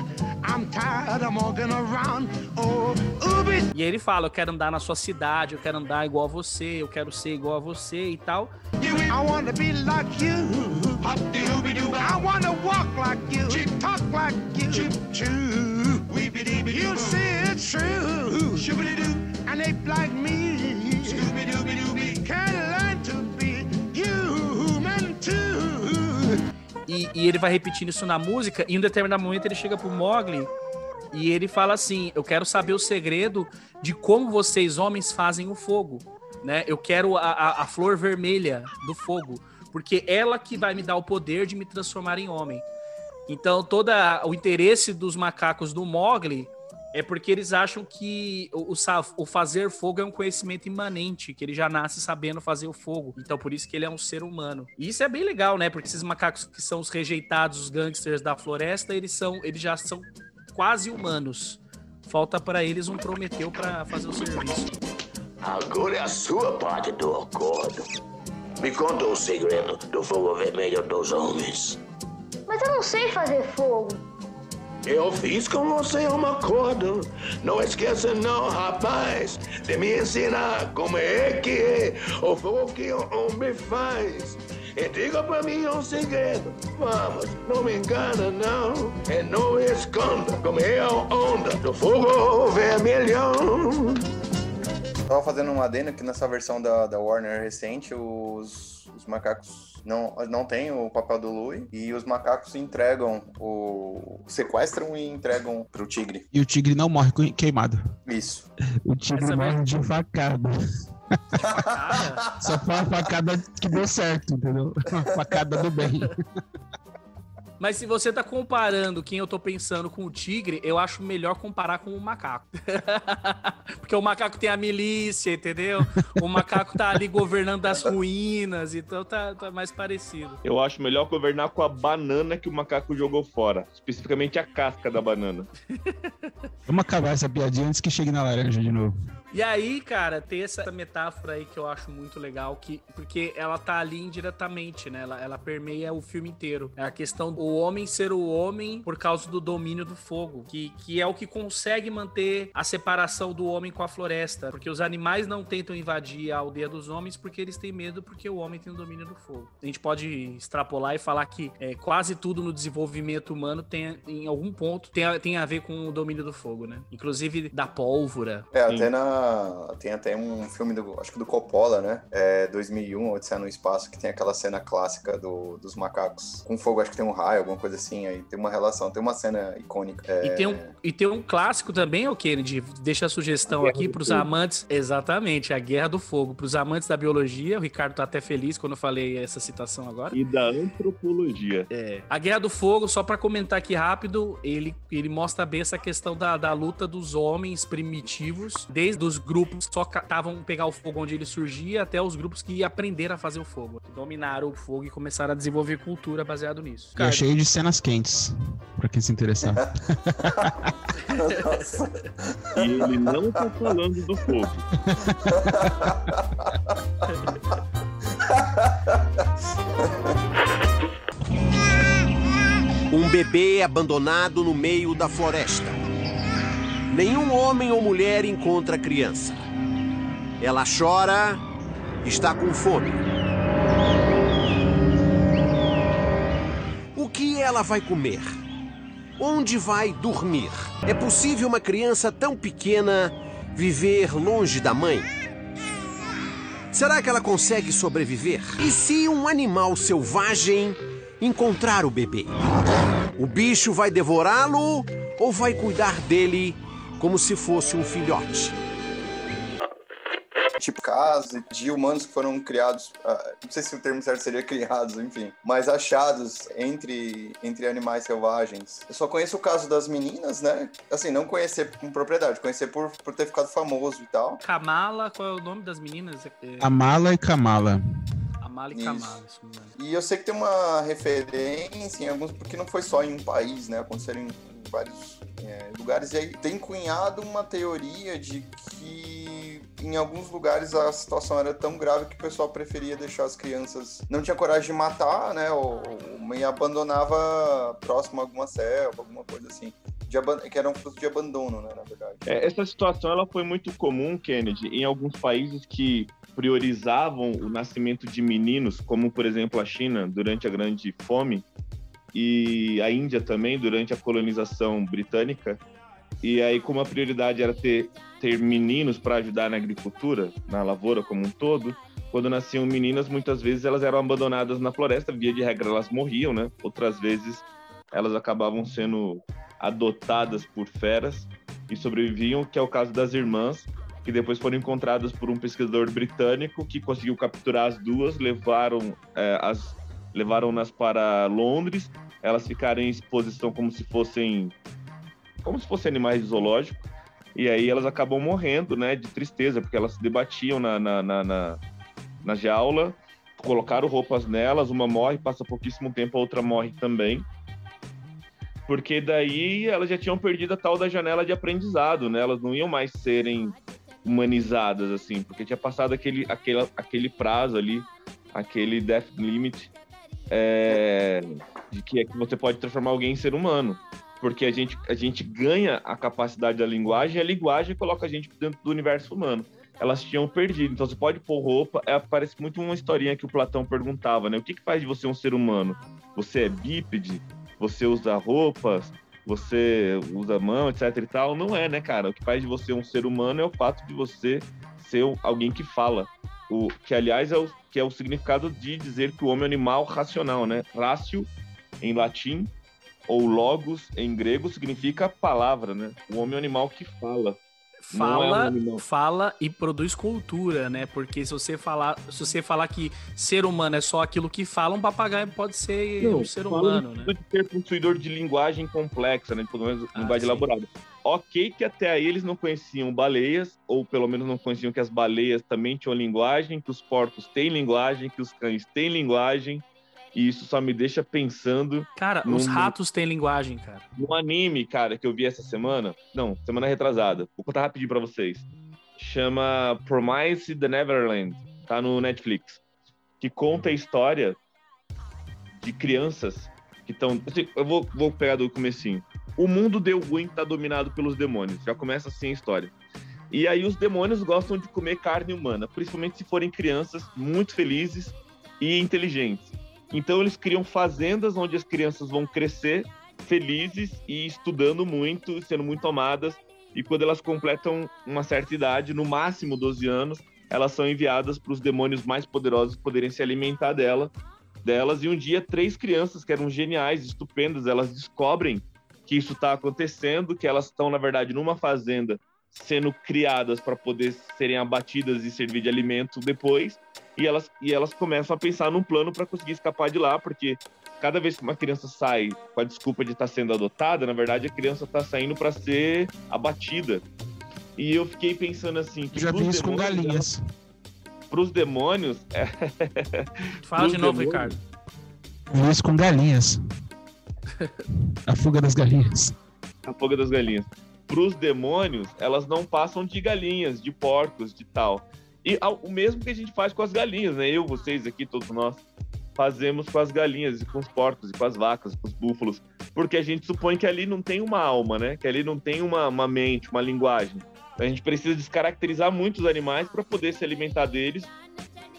I'm tired of walking around. Oh, ooby E ele fala: Eu quero andar na sua cidade, eu quero andar igual a você, eu quero ser igual a você e tal. I wanna be like you. I wanna walk like you, talk like you. True. You say it's true. And ape like me can learn to be human too. E, e ele vai repetindo isso na música, e em um determinado momento ele chega pro Mogli e ele fala assim: Eu quero saber o segredo de como vocês, homens, fazem o fogo. Né? Eu quero a, a, a flor vermelha do fogo, porque ela que vai me dar o poder de me transformar em homem. Então, todo o interesse dos macacos do Mogli é porque eles acham que o, o fazer fogo é um conhecimento imanente, que ele já nasce sabendo fazer o fogo. Então, por isso que ele é um ser humano. E isso é bem legal, né? Porque esses macacos que são os rejeitados, os gangsters da floresta, eles são, eles já são quase humanos. Falta pra eles um Prometeu pra fazer o serviço. Agora é a sua parte do acordo. Me conta o segredo do fogo vermelho dos homens. Mas eu não sei fazer fogo. Eu fiz com você um acordo. Não esqueça não, rapaz, de me ensinar como é que é o fogo que o homem faz. E diga pra mim um segredo. Vamos, não me engana não. E não esconda como é a onda do fogo vermelho. Tava fazendo um adendo que nessa versão da, da Warner recente, os, os macacos não, não têm o papel do Louie e os macacos entregam o. sequestram e entregam pro tigre. E o tigre não morre queimado. Isso. O tigre Essa morre de facada. Só foi uma facada que deu certo, entendeu? Uma facada do bem. Mas se você tá comparando quem eu tô pensando com o tigre, eu acho melhor comparar com o macaco. Porque o macaco tem a milícia, entendeu? O macaco tá ali governando das ruínas, então tá, tá mais parecido. Eu acho melhor governar com a banana que o macaco jogou fora. Especificamente a casca da banana. Vamos acabar essa piadinha antes que chegue na laranja de novo. E aí, cara, tem essa metáfora aí que eu acho muito legal, que, porque ela tá ali indiretamente, né? Ela, ela permeia o filme inteiro. É a questão do homem ser o homem por causa do domínio do fogo, que, que é o que consegue manter a separação do homem com a floresta. Porque os animais não tentam invadir a aldeia dos homens porque eles têm medo, porque o homem tem o domínio do fogo. A gente pode extrapolar e falar que é, quase tudo no desenvolvimento humano tem, em algum ponto, tem a, tem a ver com o domínio do fogo, né? Inclusive da pólvora. É, até na. Tem até um filme do. Acho que do Coppola, né? É 2001, Odisseia no Espaço, que tem aquela cena clássica do, dos macacos com fogo. Acho que tem um raio, alguma coisa assim. Aí tem uma relação, tem uma cena icônica. É, E tem, um, e tem um clássico também, o Kennedy. Deixa a sugestão Guerra aqui pros Fogo. amantes. Exatamente, a Guerra do Fogo. Pros amantes da biologia. O Ricardo tá até feliz quando eu falei essa citação agora. E da antropologia. É. A Guerra do Fogo, só pra comentar aqui rápido, ele, ele mostra bem essa questão da, da luta dos homens primitivos, desde os grupos que só estavam pegar o fogo onde ele surgia, até os grupos que aprenderam a fazer o fogo. Que dominaram o fogo e começaram a desenvolver cultura baseado nisso. E é cheio de cenas quentes, pra quem se interessar. E ele não tá falando do fogo. Um bebê abandonado no meio da floresta. Nenhum homem ou mulher encontra a criança. Ela chora, está com fome. Ela vai comer? Onde vai dormir? É possível uma criança tão pequena viver longe da mãe? Será que ela consegue sobreviver? E se um animal selvagem encontrar o bebê? O bicho vai devorá-lo ou vai cuidar dele como se fosse um filhote? Tipo casos de humanos que foram criados, ah, não sei se o termo certo seria criados, enfim, mas achados entre, entre animais selvagens. Eu só conheço o caso das meninas, né? Assim, não conhecer com propriedade, conhecer por, por ter ficado famoso e tal. Kamala, qual é o nome das meninas? É, Amala e Kamala. Amala e Isso. Kamala. isso mesmo. E eu sei que tem uma referência em alguns, porque não foi só em um país, né? Aconteceram em, em vários é, lugares. E aí tem cunhado uma teoria de que em alguns lugares a situação era tão grave que o pessoal preferia deixar as crianças. Não tinha coragem de matar, né? Ou, ou e abandonava próximo a alguma selva, alguma coisa assim. De que era um fruto de abandono, né? Na verdade. É, essa situação ela foi muito comum, Kennedy, em alguns países que priorizavam o nascimento de meninos, como por exemplo a China durante a Grande Fome e a Índia também durante a colonização britânica. E aí, como a prioridade era ter, ter meninos para ajudar na agricultura, na lavoura como um todo, quando nasciam meninas, muitas vezes elas eram abandonadas na floresta, via de regra elas morriam, né? Outras vezes elas acabavam sendo adotadas por feras e sobreviviam, que é o caso das irmãs, que depois foram encontradas por um pesquisador britânico que conseguiu capturar as duas, levaram é, as levaram-nas para Londres, elas ficaram em exposição como se fossem como se fossem animais de zoológico, e aí elas acabam morrendo, né, de tristeza, porque elas se debatiam na, na, na, na, na jaula, colocaram roupas nelas, uma morre, passa pouquíssimo tempo, a outra morre também, porque daí elas já tinham perdido a tal da janela de aprendizado, né, elas não iam mais serem humanizadas, assim, porque tinha passado aquele, aquele, aquele prazo ali, aquele death limit, é, de que é que você pode transformar alguém em ser humano. Porque a gente, a gente ganha a capacidade da linguagem e a linguagem coloca a gente dentro do universo humano. Elas tinham perdido. Então você pode pôr roupa. É, parece muito uma historinha que o Platão perguntava, né? O que, que faz de você um ser humano? Você é bípede? Você usa roupas? Você usa mão, etc e tal? Não é, né, cara? O que faz de você um ser humano é o fato de você ser alguém que fala. O, que, aliás, é o, que é o significado de dizer que o homem é um animal racional, né? Rácio, em latim, ou logos, em grego, significa palavra, né? O homem é um animal que fala. fala, Não é um- fala e produz cultura, né? Porque se você falar, se você falar que ser humano é só aquilo que fala, um papagaio pode ser um ser humano, né? de ser possuidor de linguagem complexa, né? Pelo menos Ah, linguagem sim. elaborada. Ok que até aí eles não conheciam baleias, ou pelo menos não conheciam que as baleias também tinham linguagem, que os porcos têm linguagem, que os cães têm linguagem, e isso só me deixa pensando Cara, Num- os ratos têm linguagem, cara. no anime, cara, que eu vi essa semana. Não, semana retrasada. Vou contar rapidinho pra vocês. Chama Promise the Neverland. Tá no Netflix. Que conta a história de crianças que estão. Eu vou, vou pegar do comecinho. O mundo deu ruim, tá dominado pelos demônios. Já começa assim a história. E aí os demônios gostam de comer carne humana, principalmente se forem crianças muito felizes e inteligentes. Então eles criam fazendas onde as crianças vão crescer felizes e estudando muito, sendo muito amadas. E quando elas completam uma certa idade, no máximo 12 anos, elas são enviadas para os demônios mais poderosos poderem se alimentar dela, delas. E um dia, três crianças que eram geniais, estupendas, elas descobrem que isso está acontecendo, que elas estão, na verdade, numa fazenda sendo criadas para poder serem abatidas e servir de alimento depois. E elas, e elas começam a pensar num plano para conseguir escapar de lá, porque cada vez que uma criança sai com a desculpa de estar sendo adotada, na verdade a criança está saindo para ser abatida. E eu fiquei pensando assim, que Já pros vi isso com galinhas. Para os demônios, é... Fala de novo, demônios, Ricardo. Vi isso com galinhas. A fuga das galinhas. a fuga das galinhas. Para os demônios, elas não passam de galinhas, de porcos, de tal. E ao- o mesmo que a gente faz com as galinhas, né? Eu, vocês aqui, todos nós, fazemos com as galinhas, e com os porcos, e com as vacas, com os búfalos. Porque a gente supõe que ali não tem uma alma, né? Que ali não tem uma, uma mente, uma linguagem. A gente precisa descaracterizar muitos animais para poder se alimentar deles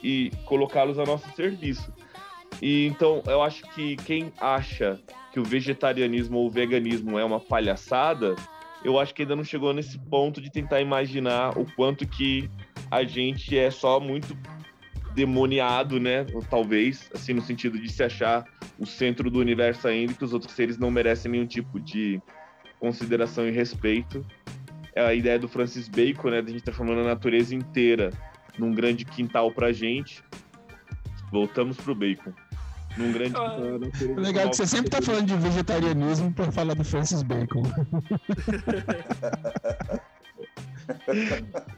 e colocá-los a nosso serviço. E então eu acho que quem acha que o vegetarianismo ou o veganismo é uma palhaçada, eu acho que ainda não chegou nesse ponto de tentar imaginar o quanto que a gente é só muito demoniado, né? Talvez, assim, no sentido de se achar o centro do universo ainda, que os outros seres não merecem nenhum tipo de consideração e respeito. É a ideia do Francis Bacon, né? De a gente transformando a natureza inteira num grande quintal pra gente. Voltamos pro Bacon. Num grande Ah. Legal que você sempre tá falando de vegetarianismo pra falar do Francis Bacon.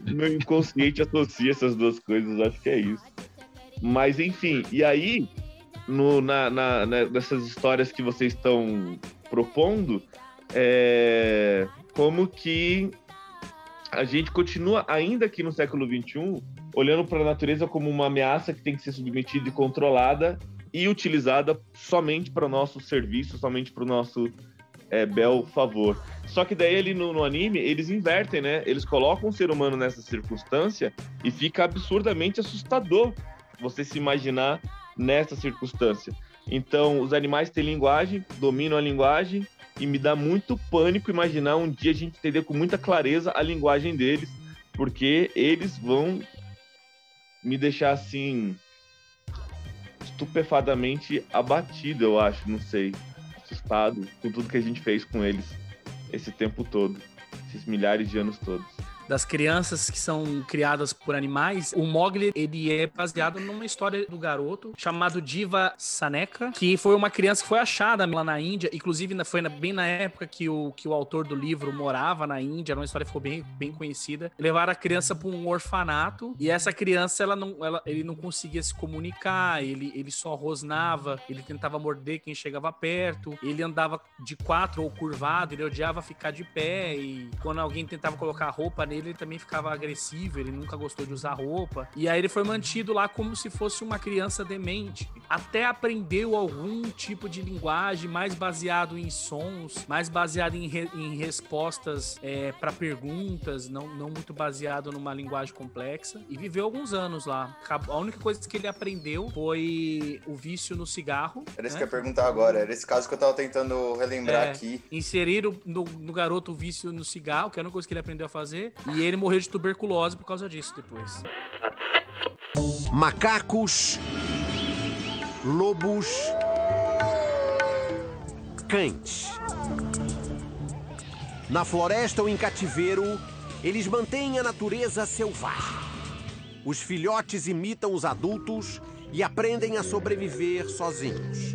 Meu inconsciente associa essas duas coisas, acho que é isso. Mas enfim, e aí, no, na, na- na- nessas histórias que vocês estão propondo, é, como que a gente continua, ainda aqui no século XXI, olhando para a natureza como uma ameaça que tem que ser submetida e controlada e utilizada somente para o nosso serviço, somente para o nosso é, bel favor. Só que daí ali no, no anime, eles invertem, né? Eles colocam o ser humano nessa circunstância e fica absurdamente assustador você se imaginar nessa circunstância. Então, os animais têm linguagem, dominam a linguagem, e me dá muito pânico imaginar um dia a gente entender com muita clareza a linguagem deles, porque eles vão me deixar assim estupefadamente abatido, eu acho, não sei, assustado com tudo que a gente fez com eles esse tempo todo, esses milhares de anos todos. Das crianças que são criadas por animais, o Mogli, ele é baseado numa história do garoto chamado Diva Saneka, que foi uma criança que foi achada lá na Índia, inclusive foi bem na época que o, que o autor do livro morava na Índia, era uma história que ficou bem, bem conhecida. Levaram a criança para um orfanato e essa criança, ela não, ela, ele não conseguia se comunicar, ele, ele só rosnava, ele tentava morder quem chegava perto, ele andava de quatro ou curvado, ele odiava ficar de pé e quando alguém tentava colocar roupa nele, ele também ficava agressivo, ele nunca gostou de usar roupa. E aí ele foi mantido lá como se fosse uma criança demente. Até aprendeu algum tipo de linguagem mais baseado em sons, mais baseado em, re- em respostas para perguntas, não, não muito baseado numa linguagem complexa. E viveu alguns anos lá. A única coisa que ele aprendeu foi o vício no cigarro. Era isso né? que eu ia perguntar agora. Era esse caso que eu tava tentando relembrar É, aqui. Inseriram no, no garoto o vício no cigarro, que era a única coisa que ele aprendeu a fazer. E ele morreu de tuberculose por causa disso depois. Macacos, lobos, cães. Na floresta ou em cativeiro, Eles mantêm a natureza selvagem. Os filhotes imitam os adultos e aprendem a sobreviver sozinhos.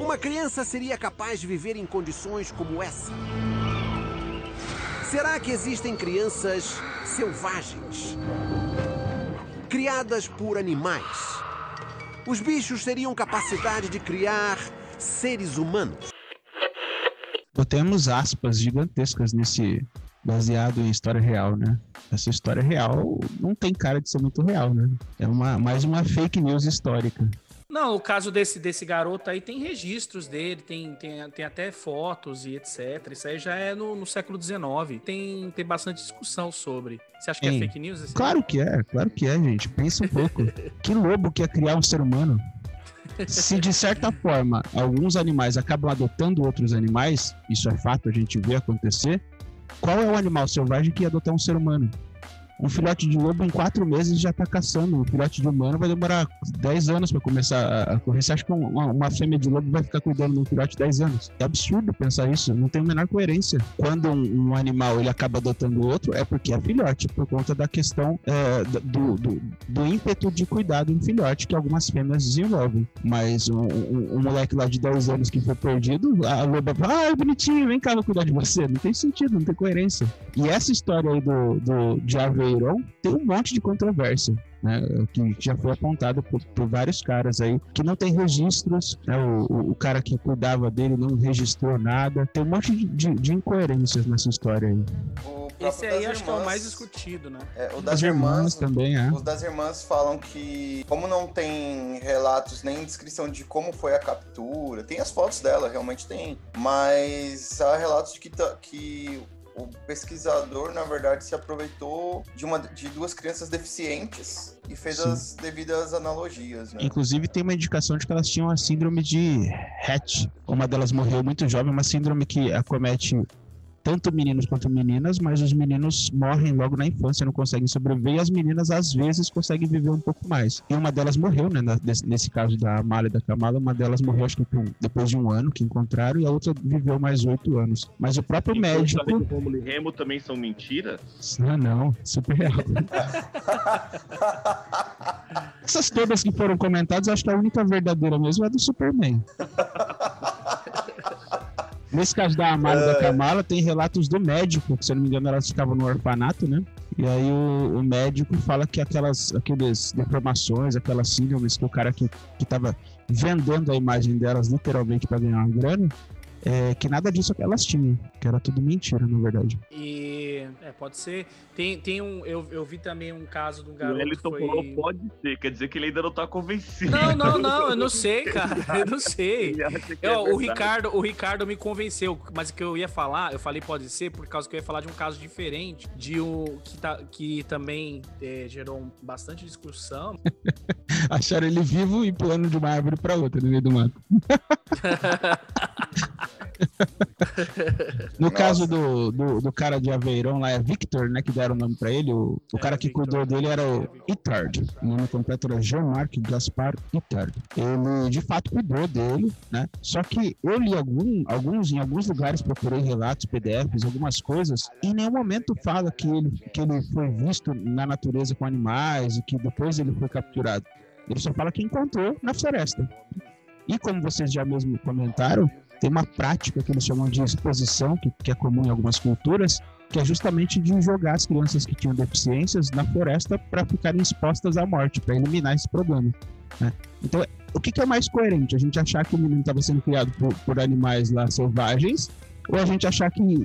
Uma criança seria capaz de viver em condições como essa? Será que existem crianças selvagens? Criadas por animais? Os bichos teriam capacidade de criar seres humanos? Botemos aspas gigantescas nesse baseado em história real, né? Essa história real não tem cara de ser muito real, né? É uma, mais uma fake news histórica. Não, o caso desse, desse garoto aí tem registros dele, tem, tem, tem até fotos e etc. Isso aí já é no, no século XIX. Tem, tem bastante discussão sobre. Você acha que é fake news? esse Claro que é, claro que é, gente. Pensa um pouco. que lobo que é criar um ser humano? Se de certa forma alguns animais acabam adotando outros animais, isso é fato, a gente vê acontecer. Qual é o animal selvagem que ia adotar um ser humano? Um filhote de lobo em quatro meses já tá caçando. Um filhote de humano vai demorar 10 anos para começar a- correr. Você acha que uma, uma fêmea de lobo vai ficar cuidando de um filhote 10 anos? É absurdo pensar isso. Não tem a menor coerência. Quando um, um animal ele acaba adotando outro, é porque é filhote, por conta da questão é, do, do, do ímpeto de cuidar de um filhote que algumas fêmeas desenvolvem. Mas um, um- um moleque lá de 10 anos que foi perdido, a loba fala, ah, bonitinho, vem cá, vou cuidar de você. Não tem sentido, não tem coerência. E essa história aí do, do, de Aveirão tem um monte de controvérsia. Né, que já foi apontado por, por vários caras aí que não tem registros, né, o, o- cara que cuidava dele não registrou nada, tem um monte de, de- de incoerências nessa história aí. Esse aí das acho que é o mais discutido, né? É, o das As irmãs irmãs, também, é. Os das irmãs falam que, como não tem relatos nem descrição de como foi a captura, tem as fotos dela, realmente tem, mas há relatos de que, que o pesquisador, na verdade, se aproveitou de, uma, de duas crianças deficientes e fez Sim. as devidas analogias, né? Inclusive tem uma indicação de que elas tinham a síndrome de Hatch. Uma delas morreu muito jovem, uma síndrome que acomete tanto meninos quanto meninas, mas os meninos morrem logo na infância, não conseguem sobreviver, e as meninas às vezes conseguem viver um pouco mais. E uma delas morreu, né? nesse, nesse caso da Amália e da Kamala, uma delas morreu acho que depois de um ano que encontraram, e a outra viveu mais oito anos. Mas o próprio médico. Sabe que o Romulo e Remo também são mentiras? Ah, não, super real. Essas todas que foram comentadas, acho que a única verdadeira mesmo é a do Superman. Nesse caso da Amália e da Kamala, tem relatos do médico, que se eu não me engano elas ficavam no orfanato, né? E aí o, o médico fala que aquelas aqueles deformações, aquelas síndromes que o cara que, que tava vendendo a imagem delas literalmente para ganhar uma grana, é, que nada disso elas tinham, que era tudo mentira, na verdade. E é, pode ser. Tem, tem um. Eu, eu vi também um caso de um O garoto. que Wellington foi... falou pode ser, quer dizer que ele ainda não tá convencido. Não, não, não, eu não sei, cara. Eu não sei. Que Eu, é o. Ricardo, o Ricardo me convenceu, mas o que eu ia falar, eu falei pode ser, por causa que eu ia falar de um caso diferente, de um que, tá, que também é, gerou bastante discussão. Acharam ele vivo e pulando de uma árvore para outra no meio do mato. No caso do, do, do cara de Aveirão lá, é Victor, né? Que deram o nome pra ele. O, o É, cara que Victor. cuidou dele era o Itard. O nome completo era Jean-Marc Gaspar Itard. Ele de fato cuidou dele, né? Só que eu li algum, alguns, em alguns lugares, procurei relatos, PDFs, algumas coisas, e em nenhum momento fala que ele, que ele foi visto na natureza com animais e que depois ele foi capturado. Ele só fala que encontrou na floresta. E como vocês já mesmo comentaram, tem uma prática que eles chamam de exposição, que, que é comum em algumas culturas, que é justamente de jogar as crianças que tinham deficiências na floresta para ficarem expostas à morte, para eliminar esse problema. né? Então, o que, que é mais coerente? A gente achar que o menino estava sendo criado por, por animais lá selvagens, ou a gente achar que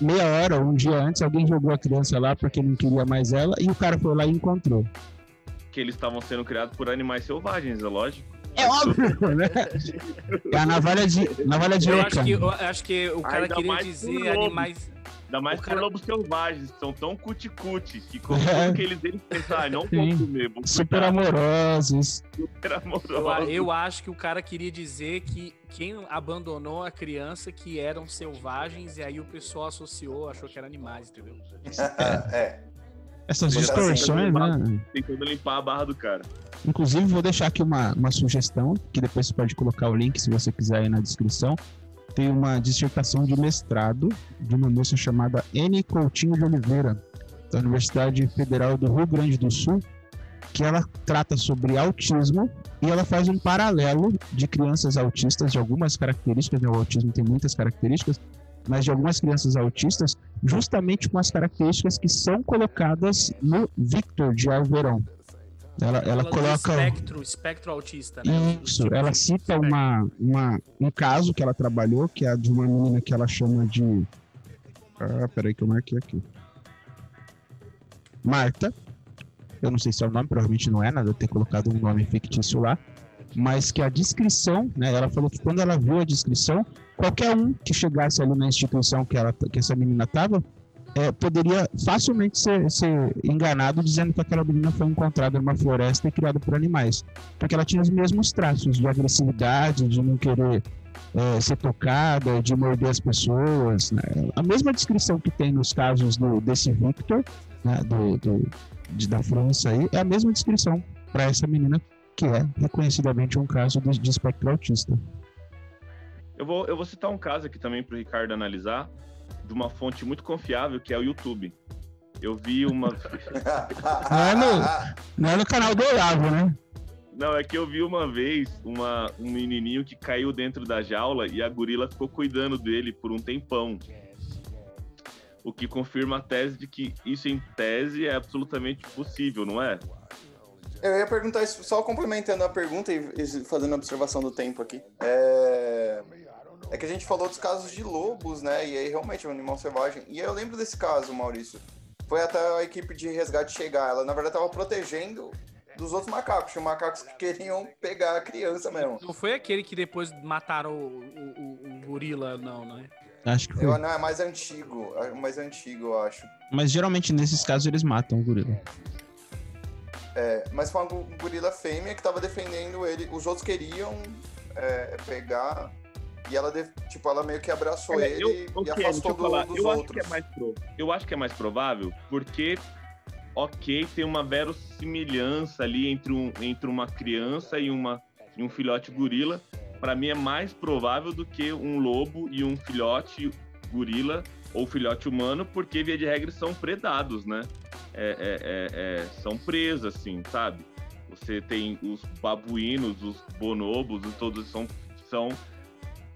meia hora um dia antes alguém jogou a criança lá porque não queria mais ela e o cara foi lá e encontrou? Que eles estavam sendo criados por animais selvagens, é lógico. É óbvio, né? É a navalha de, navalha de Eu Oca. acho que, eu acho que o cara Ainda queria dizer animais. Ainda mais O por cara- lobos selvagens, que são tão cuticute, que com É. que eles eles pensam, ah, não Sim. vou comer, vou Super amorosos. super Eu, amoroso. eu acho que o cara queria dizer que quem abandonou a criança que eram selvagens e aí o pessoal associou, achou que eram animais, entendeu? é. Essas distorções, né? Tentando limpar a barra do cara. Inclusive, vou deixar aqui uma, uma sugestão, que depois você pode colocar o link se você quiser aí na descrição. tem uma dissertação de mestrado de uma moça chamada N. Coutinho de Oliveira, da Universidade Federal do Rio Grande do Sul, que ela trata sobre autismo e ela faz um paralelo de crianças autistas de algumas características, né? o autismo tem muitas características, mas de algumas crianças autistas, justamente com as características que são colocadas no Victor de Alverão. Ela, ela coloca. Espectro, espectro autista, né? Isso, ela cita uma, uma, um caso que ela trabalhou, que é de uma menina que ela chama de. Ah, peraí que eu marquei aqui. Marta. Eu não sei se é o nome, provavelmente não é, nada de ter colocado um nome fictício lá. Mas que a descrição, né? Ela falou que quando ela viu a descrição, qualquer um que chegasse ali na instituição que, ela, que essa menina estava, é, poderia facilmente ser, ser enganado dizendo que aquela menina foi encontrada numa floresta e criada por animais. Porque ela tinha os mesmos traços de agressividade, de não querer é, ser tocada, de morder as pessoas. Né? A mesma descrição que tem nos casos do, desse Victor, né, do, do, de, da França, aí, é a mesma descrição para essa menina, que é reconhecidamente um caso de, de espectro autista. Eu vou, eu vou citar um caso aqui também para o Ricardo analisar, de uma fonte muito confiável, que é o YouTube. Eu vi uma. Não é no, não é no canal do Olavo, né? Não, é que eu vi uma vez uma, um menininho que caiu dentro da jaula e a gorila ficou cuidando dele por um tempão. O que confirma a tese de que isso, em tese, é absolutamente possível, não é? Eu ia perguntar isso, só complementando a pergunta e e fazendo a observação do tempo aqui. É... é que a gente falou dos casos de lobos, né? E aí realmente é um animal selvagem. E eu lembro desse caso, Maurício. Foi até a equipe de resgate chegar. Ela, na verdade, estava protegendo dos outros macacos. Tinha macacos que queriam pegar a criança mesmo. Não foi aquele que depois mataram o, o- o- o gorila, não, né? Acho que foi. Eu, não, é mais antigo. É mais antigo, eu acho. Mas geralmente nesses casos eles matam o gorila. É, mas foi um gorila fêmea que tava defendendo ele. Os outros queriam é, pegar. E ela, tipo, ela meio que abraçou Olha, ele eu, e afastou do- falar, dos eu acho outros. que é mais pro- eu acho que é mais provável porque ok tem uma verossimilhança ali entre, um, entre uma criança e, uma, e um filhote gorila. Pra mim é mais provável do que um lobo e um filhote gorila ou filhote humano porque via de regra são predados né? É- é- é- é- são presas assim sabe? Você tem os babuínos os bonobos os todos são são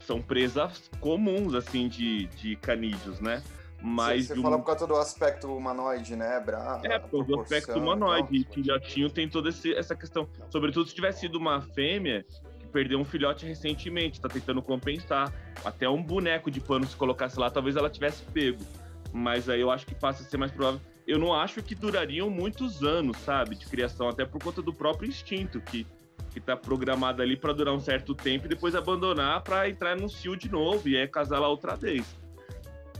são presas comuns, assim, de, de canídeos, né? Mas Você um- fala por causa do aspecto humanoide, né? Bra... é, por do aspecto e humanoide, que já tinham, tem toda essa questão. Sobretudo se tivesse sido uma fêmea que perdeu um filhote recentemente, tá tentando compensar. Até um boneco de pano, se colocasse lá, talvez ela tivesse pego. Mas aí eu acho que passa a ser mais provável. Eu não acho que durariam muitos anos, sabe, de criação, até por conta do próprio instinto, que, que tá programado ali para durar um certo tempo e depois abandonar para entrar num cio de novo e aí casar lá outra vez.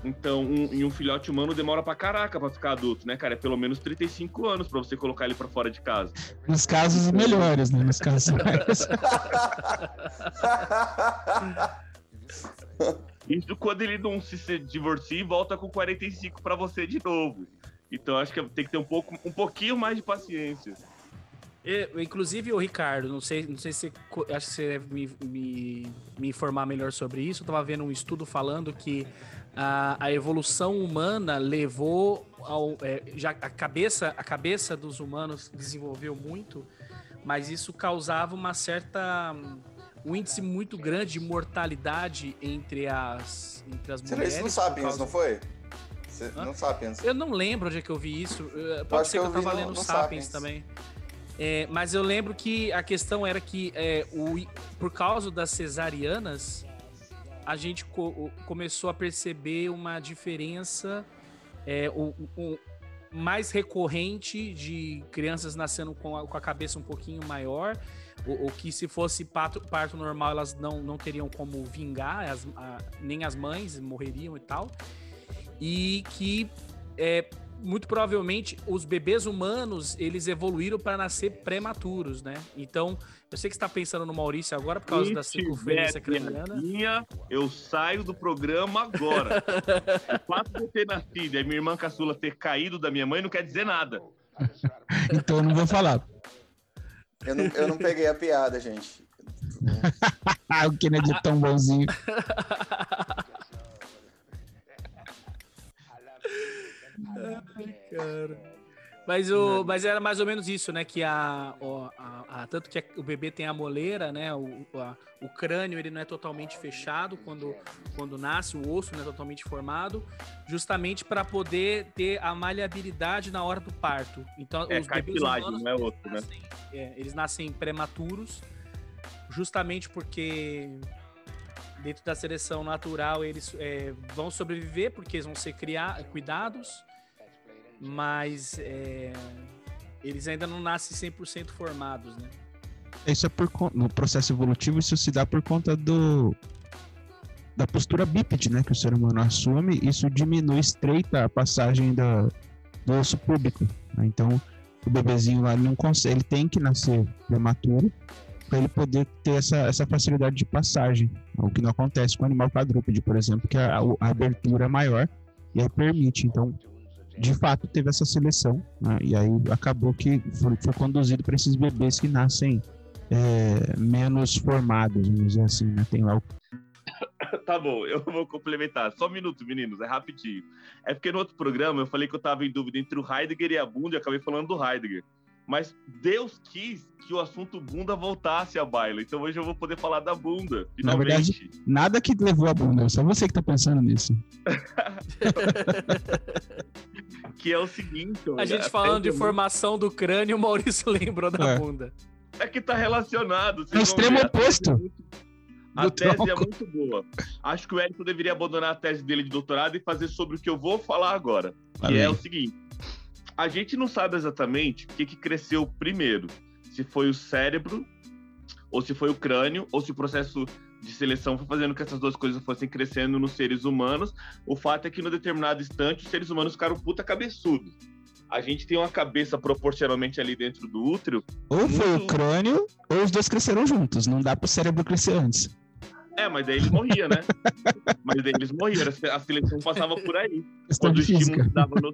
Então, um, e um filhote humano demora pra caraca pra ficar adulto, né, cara? É pelo menos 35 anos pra você colocar ele pra fora de casa. Nos casos melhores, né? Nos casos mais. Isso quando ele não se se divorcia e volta com 45 pra você de novo. Então acho que tem que ter um, pouco, um pouquinho mais de paciência. Eu, inclusive, o Ricardo, não sei, não sei se você acho que você deve me, me, me informar melhor sobre isso. Eu tava vendo um estudo falando que a, a evolução humana levou ao. é, já a cabeça, a cabeça dos humanos desenvolveu muito, mas isso causava uma certa. um índice muito grande de mortalidade entre as, entre as Você mulheres. isso no por Sapiens, causa- não foi? Você, no Sapiens. eu não lembro onde é que eu vi isso. Eh, Pode acho ser que eu eu tava no- lendo no Sapiens, Sapiens. também. É, mas eu lembro que a questão era que é, o, por causa das cesarianas, a gente co- começou a perceber uma diferença é, o, o- mais recorrente de crianças nascendo com a, com a cabeça um pouquinho maior. O, o que se fosse parto, parto normal, elas não, não teriam como vingar, as- a- nem as mães morreriam e tal e que é, muito provavelmente os bebês humanos eles evoluíram para nascer prematuros, né? Então, eu sei que você está pensando no Maurício agora por causa Se da circunferência craniana. piadinha, eu saio do programa agora. o fato de eu ter nascido e a minha irmã caçula ter caído da minha mãe não quer dizer nada. Então eu não vou falar. Eu não, eu não peguei a piada, gente. Ah, o Kennedy é tão bonzinho. cara. Mas, o, mas era mais ou menos isso, né? Que a, a, a- tanto que o bebê tem a moleira, né? O, a- o crânio ele não é totalmente fechado quando, quando nasce, o osso não é totalmente formado, justamente para poder ter a maleabilidade na hora do parto. Então, É os bebês humanos, não é osso, né? é, eles nascem prematuros, justamente porque dentro da seleção natural eles é, vão sobreviver porque eles vão ser criar, cuidados, mas é, eles ainda não nascem 100% formados, né? Isso é por no processo evolutivo isso se dá por conta do da postura bípede, né, que o ser humano assume, isso diminui, estreita a passagem da, do osso púbico. né? Então, o bebezinho lá não consegue, ele tem que nascer prematuro para ele poder ter essa, essa facilidade de passagem, o que não acontece com o animal quadrúpede, por exemplo, que a, a abertura é maior e aí permite. Então, de fato, teve essa seleção, né? e aí acabou que foi, foi conduzido para esses bebês que nascem é, menos formados, vamos dizer assim, né? Tem lá o Tá bom, eu vou complementar. Só um minuto, meninos, é rapidinho. É porque no outro programa eu falei que eu tava em dúvida entre o Heidegger e a bunda e acabei falando do Heidegger. Mas Deus quis que o assunto bunda voltasse à baila. Então hoje eu vou poder falar da bunda, Na finalmente. verdade, nada que levou a bunda, só você que tá pensando nisso. Que é o seguinte. A olha, gente falando de é formação do crânio, o Maurício lembrou da É. bunda. É que tá relacionado. É o extremo ver. A tese oposto. é muito- A do tese é tronco. muito boa. Acho que o Érico deveria abandonar a tese dele de doutorado e fazer sobre o que eu vou falar agora. Que Valeu. é o seguinte: a gente não sabe exatamente o que, que cresceu primeiro. Se foi o cérebro, ou se foi o crânio, ou se o processo de seleção foi fazendo que essas duas coisas fossem crescendo nos seres humanos. O fato é que, no determinado instante, os seres humanos ficaram puta cabeçudos. A gente tem uma cabeça proporcionalmente ali dentro do útero. Ou foi Muito- o crânio, ou os dois cresceram juntos. Não dá pro cérebro crescer antes. É, mas daí eles morriam, né? mas daí eles morriam. A seleção passava por aí. Questão quando o estímulo dava no...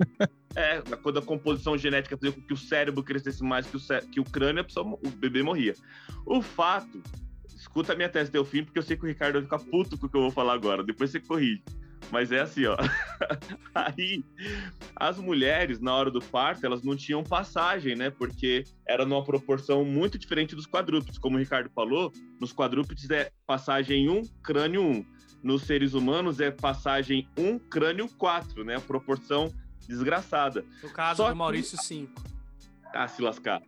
É, quando a composição genética fazia com que o cérebro crescesse mais que o, cé- que o crânio, a pessoa- o bebê morria. O fato, escuta a minha tese até o fim, porque eu sei que o Ricardo vai ficar puto com o que eu vou falar agora, depois você corrige. Mas é assim, ó. Aí, as mulheres, na hora do parto, elas não tinham passagem, né? Porque era numa proporção muito diferente dos quadrúpedes. Como o Ricardo falou, nos quadrúpedes é passagem 1, crânio 1. Nos seres humanos é passagem 1, crânio 4, né? A proporção desgraçada. No caso Só do Maurício, 5. Ah, se lascar.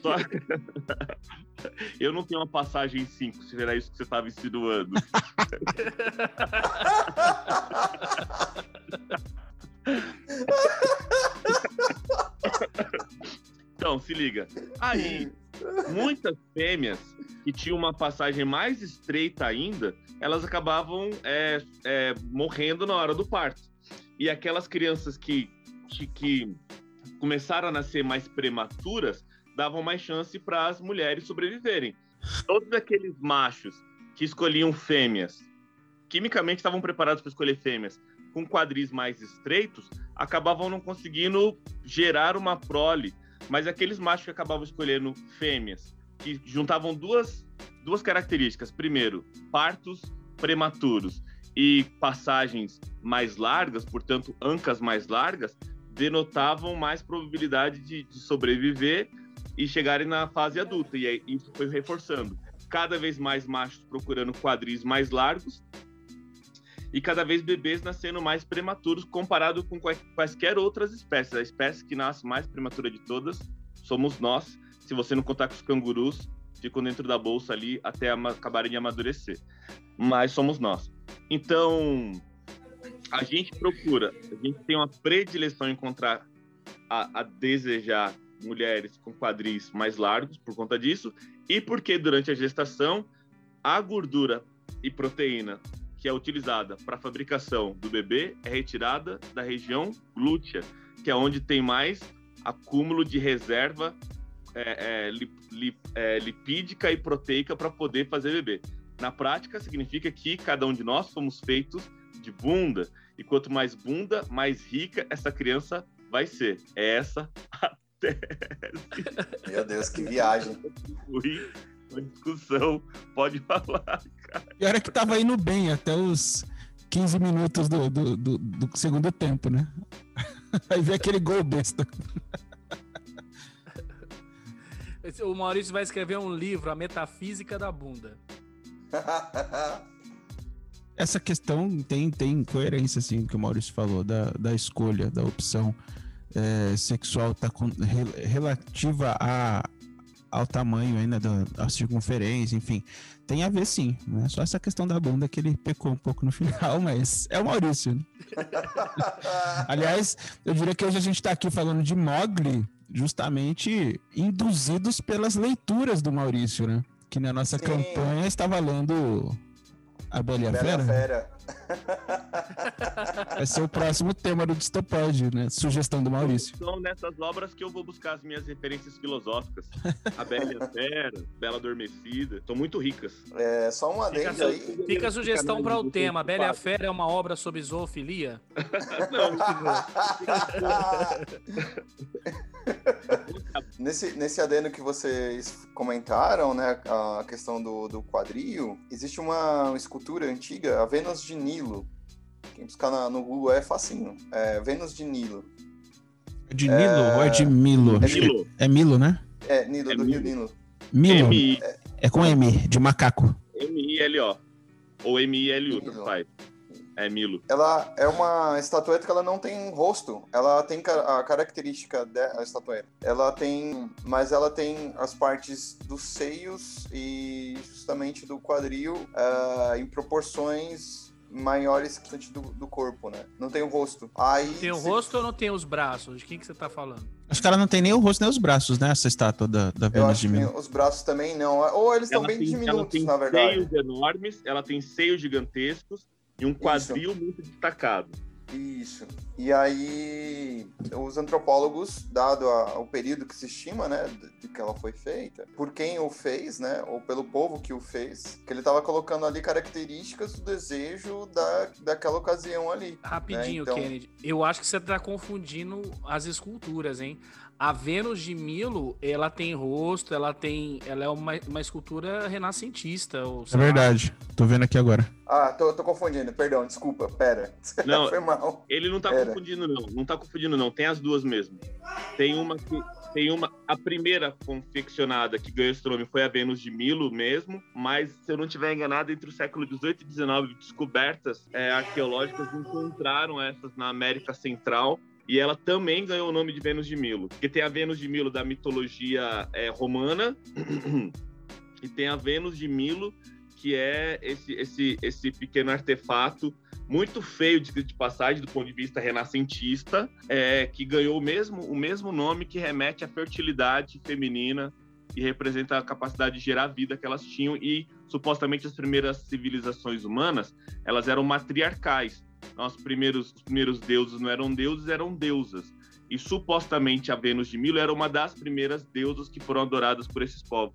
Só- Eu não tenho uma passagem 5, se era isso que você estava insinuando. Então, se liga. Aí, muitas fêmeas que tinham uma passagem mais estreita ainda, elas acabavam é, é, morrendo na hora do parto. E aquelas crianças que, que, que começaram a nascer mais prematuras davam mais chance para as mulheres sobreviverem. Todos aqueles machos que escolhiam fêmeas, quimicamente estavam preparados para escolher fêmeas, com quadris mais estreitos, acabavam não conseguindo gerar uma prole. Mas aqueles machos que acabavam escolhendo fêmeas, que juntavam duas, duas características. Primeiro, partos prematuros e passagens mais largas, portanto, ancas mais largas, denotavam mais probabilidade de, de sobreviver e chegarem na fase adulta. E aí isso foi reforçando. Cada vez mais machos procurando quadris mais largos e cada vez bebês nascendo mais prematuros comparado com quais- quaisquer outras espécies. A espécie que nasce mais prematura de todas somos nós. Se você não contar com os cangurus, ficam dentro da bolsa ali até acabarem de amadurecer. Mas somos nós. Então, a gente procura, a gente tem uma predileção em encontrar a, a desejar mulheres com quadris mais largos por conta disso, e porque durante a gestação a gordura e proteína que é utilizada para a fabricação do bebê é retirada da região glútea, que é onde tem mais acúmulo de reserva é, é, é, lipídica e proteica para poder fazer bebê. Na prática, significa que cada um de nós somos feitos de bunda, e quanto mais bunda, mais rica essa criança vai ser. É essa a tese. Meu Deus, que viagem. Fui uma discussão, pode falar. E era que tava indo bem até os 15 minutos do, do, do- do segundo tempo, né? Aí vem aquele gol besta. O Maurício vai escrever um livro, A Metafísica da Bunda. Essa questão tem, tem coerência, assim, que o Maurício falou, da, da escolha, da opção é, sexual tá com- re- relativa a, ao tamanho ainda da, da circunferência, enfim. Tem a ver sim, né? Só essa questão da bunda que ele pecou um pouco no final, mas é o Maurício, né? Aliás, eu diria que hoje a gente tá aqui falando de Mogli, justamente induzidos pelas leituras do Maurício, né? Que na nossa Sim. campanha estava lendo a Bela a Bela Fera. Fera. Vai ser o próximo tema do Distopod, né? Sugestão do Maurício. São nessas obras que eu vou buscar as minhas referências filosóficas. A Bela e a Fera, Bela Adormecida. São muito ricas. É, só um Fica, adendo aí. fica a sugestão para o tema. Bela e a Fera é uma obra sobre zoofilia? Não, Nesse, nesse adendo que vocês comentaram, né, a questão do, do quadril, existe uma escultura antiga, a Vênus de Nilo. Quem buscar na- no Google é facinho. É Vênus de Nilo. É de Nilo ou é de Milo? É Milo. É Milo, né? É, Nilo, É do Rio Milo. Nilo. Milo. M-I- É com M, de macaco. M-I-L-O. Ou M-I-L-U, tanto faz. É Milo. Ela é uma estatueta que ela não tem rosto. Ela tem a característica da estatueta. Ela tem, mas ela tem as partes dos seios e justamente do quadril ah, em proporções maiores que do, do corpo, né? Não tem o rosto. Aí Tem o se- rosto ou não tem os braços? De quem que você tá falando? Acho que ela não tem nem o rosto nem os braços, né? Essa estátua da, da Vênus de Milo. os braços também não. Ou eles estão Ela bem tem, ela diminutos, tem na verdade. seios enormes, ela tem seios gigantescos e um quadril muito destacado. Isso. E aí, os antropólogos, dado a- o período que se estima, né, de, de que ela foi feita, por quem o fez, né, ou pelo povo que o fez, que ele estava colocando ali características do desejo da, daquela ocasião ali. Rapidinho, né, então- Kennedy. Eu acho que você tá confundindo as esculturas, hein? A Vênus de Milo, ela tem rosto, ela tem. Ela é uma, uma escultura renascentista. Ou, É lá. verdade. Tô vendo aqui agora. Ah, tô, tô confundindo, perdão, desculpa, pera. Não, foi mal. Ele não tá Era. confundindo, não. Não tá confundindo, não. Tem as duas mesmo. Tem uma que. Tem uma. A primeira confeccionada que ganhou esse nome foi a Vênus de Milo mesmo, mas se eu não estiver enganado, entre o século XVIII e XIX, descobertas é, arqueológicas encontraram essas na América Central. E ela também ganhou o nome de Vênus de Milo. Porque tem a Vênus de Milo da mitologia é, romana e tem a Vênus de Milo, que é esse, esse, esse pequeno artefato muito feio de, de passagem do ponto de vista renascentista, é, que ganhou o mesmo, o mesmo nome que remete à fertilidade feminina e representa a capacidade de gerar vida que elas tinham e supostamente as primeiras civilizações humanas elas eram matriarcais. Os primeiros, os primeiros deuses não eram deuses, eram deusas. E supostamente a Vênus de Milo era uma das primeiras deusas que foram adoradas por esses povos.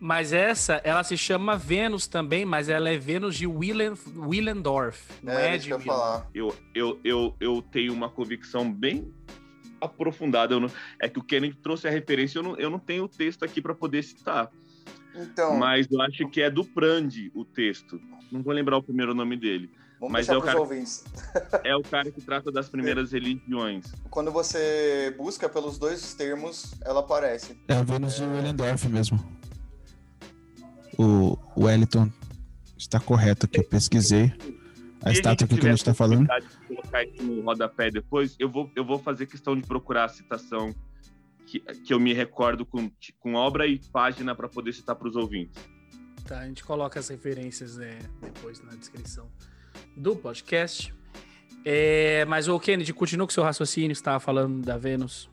Mas essa, ela se chama Vênus também, mas ela é Vênus de Willen, Willendorf. Não é, É, de eu falar. eu, eu, eu, eu tenho uma convicção bem aprofundada. Não- é que o Kennedy trouxe a referência, eu não, eu não tenho o texto aqui para poder citar. Então, Mas eu acho que é do Prandi o texto. Não vou lembrar o primeiro nome dele. Vamos mas é o cara- ouvintes. É o cara que trata das primeiras religiões. Quando você busca pelos dois termos, ela aparece. É a Vênus de Willendorf mesmo. O Wellington está correto aqui, eu pesquisei. A estátua aqui que a gente tá falando. de colocar isso no rodapé depois, eu vou, eu vou fazer questão de procurar a citação que, que eu me recordo com, com obra e página para poder citar para os ouvintes. Tá, a gente coloca as referências é, depois na descrição do podcast. É, mas o Kennedy, continua com seu raciocínio, estava falando da Vênus.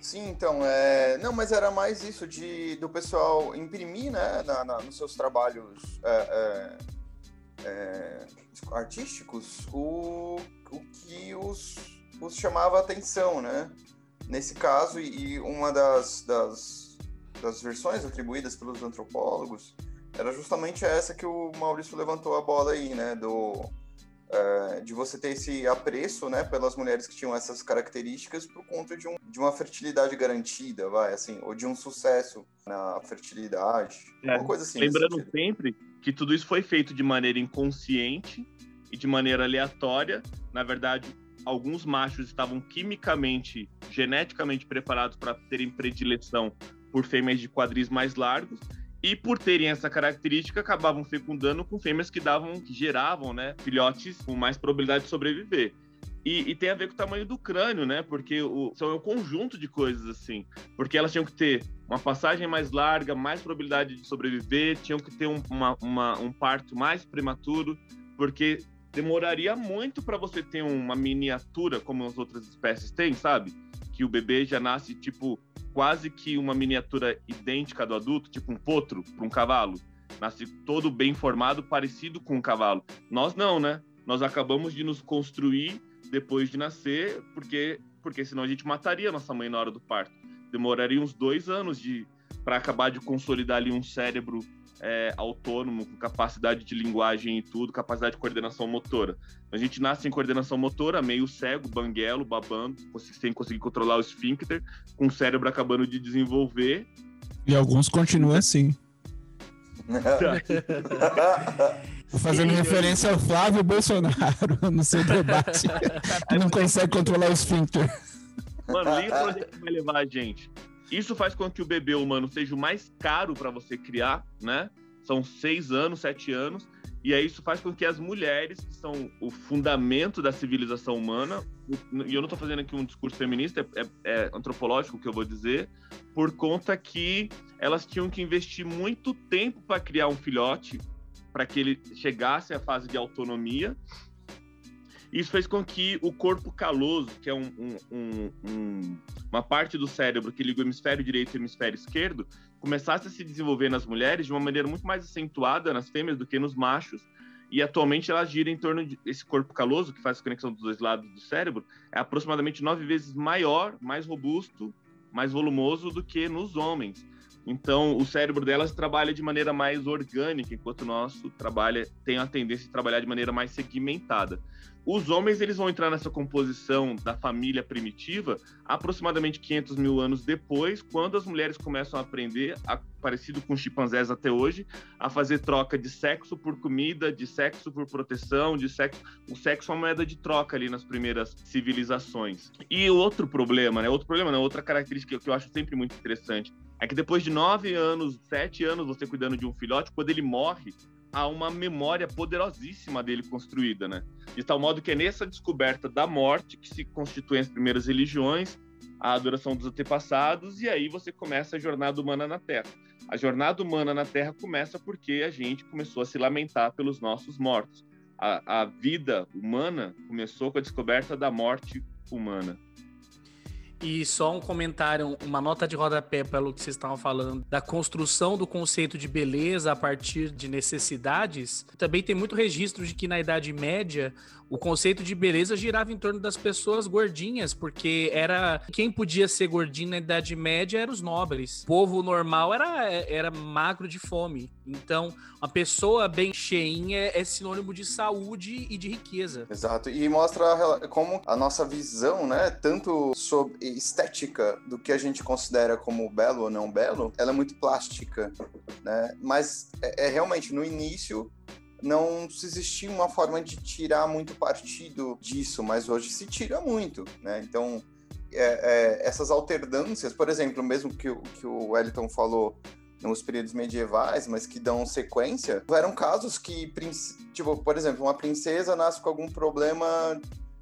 Sim, então, é... não, mas era mais isso de do pessoal imprimir, né, na, na- nos seus trabalhos é, é, é, artísticos o, o que os, os chamava atenção, né? Nesse caso, e e uma das, das, das versões atribuídas pelos antropólogos era justamente essa que o Maurício levantou a bola aí, né? Do, é, de você ter esse apreço, né, pelas mulheres que tinham essas características por conta de, um, de uma fertilidade garantida, vai, assim, ou de um sucesso na fertilidade, É, uma coisa assim. Lembrando sempre que tudo isso foi feito de maneira inconsciente e de maneira aleatória. Na verdade, alguns machos estavam quimicamente, geneticamente preparados para terem predileção por fêmeas de quadris mais largos e por terem essa característica acabavam fecundando com fêmeas que davam, que geravam, né, filhotes com mais probabilidade de sobreviver. E, e, tem a ver com o tamanho do crânio, né? Porque o, são um conjunto de coisas assim. Porque elas tinham que ter uma passagem mais larga, mais probabilidade de sobreviver, tinham que ter um, uma, uma, um parto mais prematuro, porque demoraria muito para você ter uma miniatura como as outras espécies têm, sabe? Que o bebê já nasce tipo quase que uma miniatura idêntica do adulto, tipo um potro para um cavalo. Nasce todo bem formado, parecido com um cavalo. Nós não, né? Nós acabamos de nos construir depois de nascer, porque, porque senão a gente mataria nossa mãe na hora do parto. Demoraria uns dois anos de para acabar de consolidar ali um cérebro é, autônomo, com capacidade de linguagem e tudo, capacidade de coordenação motora. A gente nasce em coordenação motora, meio cego, banguelo, babando, sem conseguir controlar o esfíncter, com o cérebro acabando de desenvolver. E alguns continuam assim. Fazendo referência ao Flávio Bolsonaro no seu debate, que não consegue controlar o esfíncter. Mano, liga pra onde é que vai levar a gente. Isso faz com que o bebê humano seja o mais caro para você criar, né? São seis anos, sete anos. E aí isso faz com que as mulheres, que são o fundamento da civilização humana, e eu não estou fazendo aqui um discurso feminista, é, é, é antropológico que eu vou dizer, por conta que elas tinham que investir muito tempo para criar um filhote, para que ele chegasse à fase de autonomia. Isso fez com que o corpo caloso, que é um, um, um, uma parte do cérebro que liga o hemisfério direito e o hemisfério esquerdo, começasse a se desenvolver nas mulheres de uma maneira muito mais acentuada nas fêmeas do que nos machos. E atualmente ela gira em torno desse corpo caloso, que faz a conexão dos dois lados do cérebro, é aproximadamente nove vezes maior, mais robusto, mais volumoso do que nos homens. Então, o cérebro delas trabalha de maneira mais orgânica, enquanto o nosso trabalha tem a tendência de trabalhar de maneira mais segmentada. Os homens eles vão entrar nessa composição da família primitiva aproximadamente 500 mil anos depois, quando as mulheres começam a aprender, a, parecido com chimpanzés até hoje, a fazer troca de sexo por comida, de sexo por proteção, de sexo. O sexo é uma moeda de troca ali nas primeiras civilizações. E outro problema, né? Outro problema, né? Outra característica que eu acho sempre muito interessante é que depois de nove anos, sete anos você cuidando de um filhote, quando ele morre, há uma memória poderosíssima dele construída, né? De tal modo que é nessa descoberta da morte que se constituem as primeiras religiões, a adoração dos antepassados, e aí você começa a jornada humana na Terra. A jornada humana na Terra começa porque a gente começou a se lamentar pelos nossos mortos. A, a vida humana começou com a descoberta da morte humana. E só um comentário, uma nota de rodapé pelo que vocês estavam falando, da construção do conceito de beleza a partir de necessidades. Também tem muito registro de que na Idade Média o conceito de beleza girava em torno das pessoas gordinhas, porque era quem podia ser gordinho na Idade Média eram os nobres. O povo normal era, era magro de fome. Então, uma pessoa bem cheinha é sinônimo de saúde e de riqueza. Exato. E mostra como a nossa visão, né, tanto sobre estética do que a gente considera como belo ou não belo, ela é muito plástica, né? Mas é, é realmente no início não existia uma forma de tirar muito partido disso, mas hoje se tira muito, né? Então, é, é, essas alternâncias, por exemplo, mesmo que, que o Wellington falou nos períodos medievais, mas que dão sequência, eram casos que, tipo, por exemplo, uma princesa nasce com algum problema.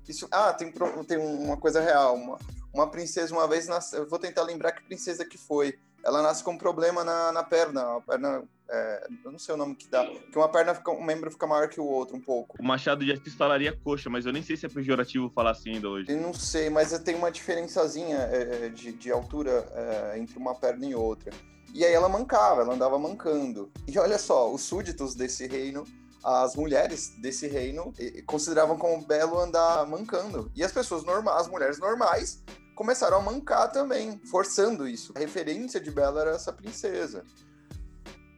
Isso, ah, tem, tem uma coisa real. Uma, uma princesa, uma vez, nasce, eu vou tentar lembrar que princesa que foi. Ela nasce com um problema na, na perna, a perna é, eu não sei o nome que dá. Que uma perna fica, um membro fica maior que o outro um pouco. O Machado de Assis falaria coxa, mas eu nem sei se é pejorativo falar assim ainda hoje. Eu não sei, mas tem uma diferençazinha é, de, de altura é, entre uma perna e outra. E aí ela mancava, ela andava mancando. E olha só, os súditos desse reino as mulheres desse reino consideravam como belo andar mancando. E as pessoas normais, as mulheres normais, começaram a mancar também, forçando isso. A referência de Bela era essa princesa.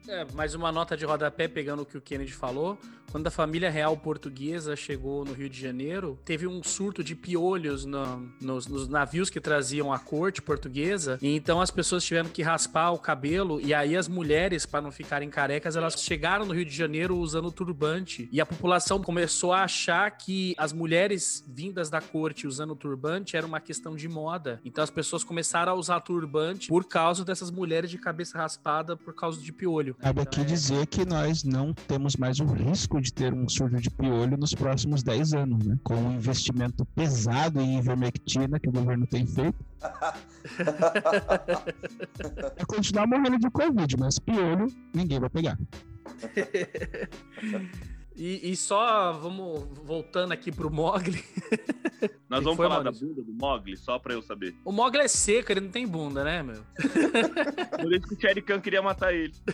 É, mais uma nota de rodapé pegando o que o Kennedy falou. Quando a família real portuguesa chegou no Rio de Janeiro, teve um surto de piolhos no- nos, nos navios que traziam a corte portuguesa. E então as pessoas tiveram que raspar o cabelo. E aí as mulheres, para não ficarem carecas, elas chegaram no Rio de Janeiro usando turbante. E a população começou a achar que as mulheres vindas da corte usando turbante era uma questão de moda. Então as pessoas começaram a usar turbante por causa dessas mulheres de cabeça raspada por causa de piolho. Cabe Então, aqui é- dizer que nós não temos mais o risco de ter um surto de piolho nos próximos 10 anos, né? Com o investimento pesado em ivermectina que o governo tem feito. É continuar morrendo de Covid, mas piolho ninguém vai pegar. E, e só vamos voltando aqui pro Mogli. Nós vamos falar da Maurício? bunda do Mogli, só pra eu saber. O Mogli é seco, ele não tem bunda, né, meu? Por isso que o Cherry Khan queria matar ele.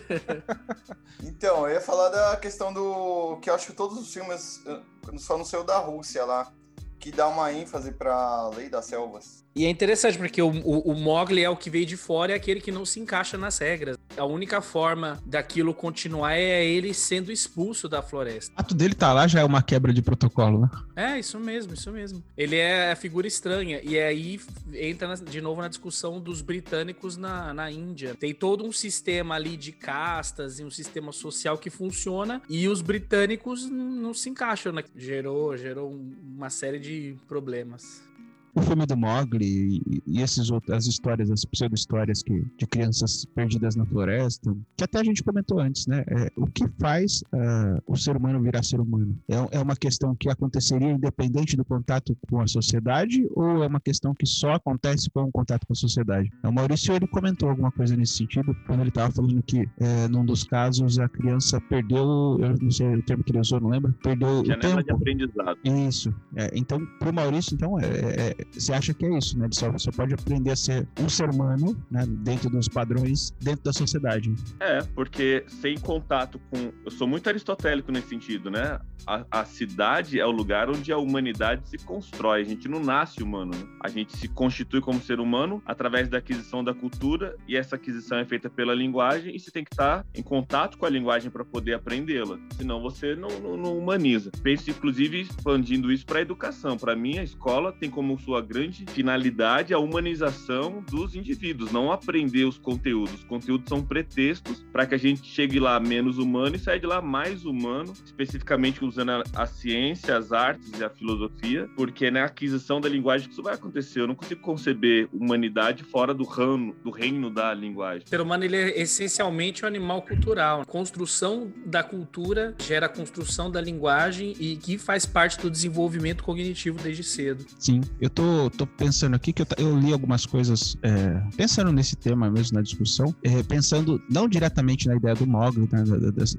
Então, eu ia falar da questão do. que eu acho que todos os filmes, eh, só não sei o da Rússia lá, que dá uma ênfase pra lei das selvas. E é interessante porque o, o, o Mogli é o que veio de fora, é aquele que não se encaixa nas regras. A única forma daquilo continuar é ele sendo expulso da floresta. O ato dele tá lá já é uma quebra de protocolo, né? É, isso mesmo, isso mesmo. Ele é a figura estranha. E aí entra na- de novo na discussão dos britânicos na, na Índia. Tem todo um sistema ali de castas e um sistema social que funciona. E os britânicos não se encaixam. Né? Gerou, gerou um- uma série de problemas. O filme do Mogli e, e esses outros, as histórias, as pseudo-histórias que, de crianças perdidas na floresta, que até a gente comentou antes, né? É, o que faz ah, o ser humano virar ser humano? É, é uma questão que aconteceria independente do contato com a sociedade ou é uma questão que só acontece com o contato com a sociedade? O Maurício, ele comentou alguma coisa nesse sentido, quando ele estava falando que, é, num dos casos, a criança perdeu, eu não sei o termo que ele usou, não lembro, perdeu o Janela de tempo. aprendizado. Isso. É, então, pro Maurício, então, é, é- você acha que é isso, né? Ele só, só pode aprender a ser um ser humano, né? Dentro dos padrões, dentro da sociedade. É, porque sem contato com. Eu sou muito aristotélico nesse sentido, né? A, a cidade é o lugar onde a humanidade se constrói. A gente não nasce humano, né? A gente se constitui como ser humano através da aquisição da cultura, e essa aquisição é feita pela linguagem, e você tem que estar em contato com a linguagem para poder aprendê-la. Senão você não, não- não humaniza. Penso, inclusive, expandindo isso para a educação. Para mim, a escola tem como sua grande finalidade a humanização dos indivíduos, não aprender os conteúdos. Os conteúdos são pretextos para que a gente chegue lá menos humano e saia de lá mais humano, especificamente usando a, a ciência, as artes e a filosofia, porque é na aquisição da linguagem que isso vai acontecer. Eu não consigo conceber humanidade fora do ramo, do reino da linguagem. O ser humano ele é essencialmente um animal cultural. A construção da cultura gera a construção da linguagem e que faz parte do desenvolvimento cognitivo desde cedo. Sim. Eu tô, tô pensando aqui que eu, eu li algumas coisas, é, pensando nesse tema mesmo, na discussão, é, pensando não diretamente na ideia do Mogli, né,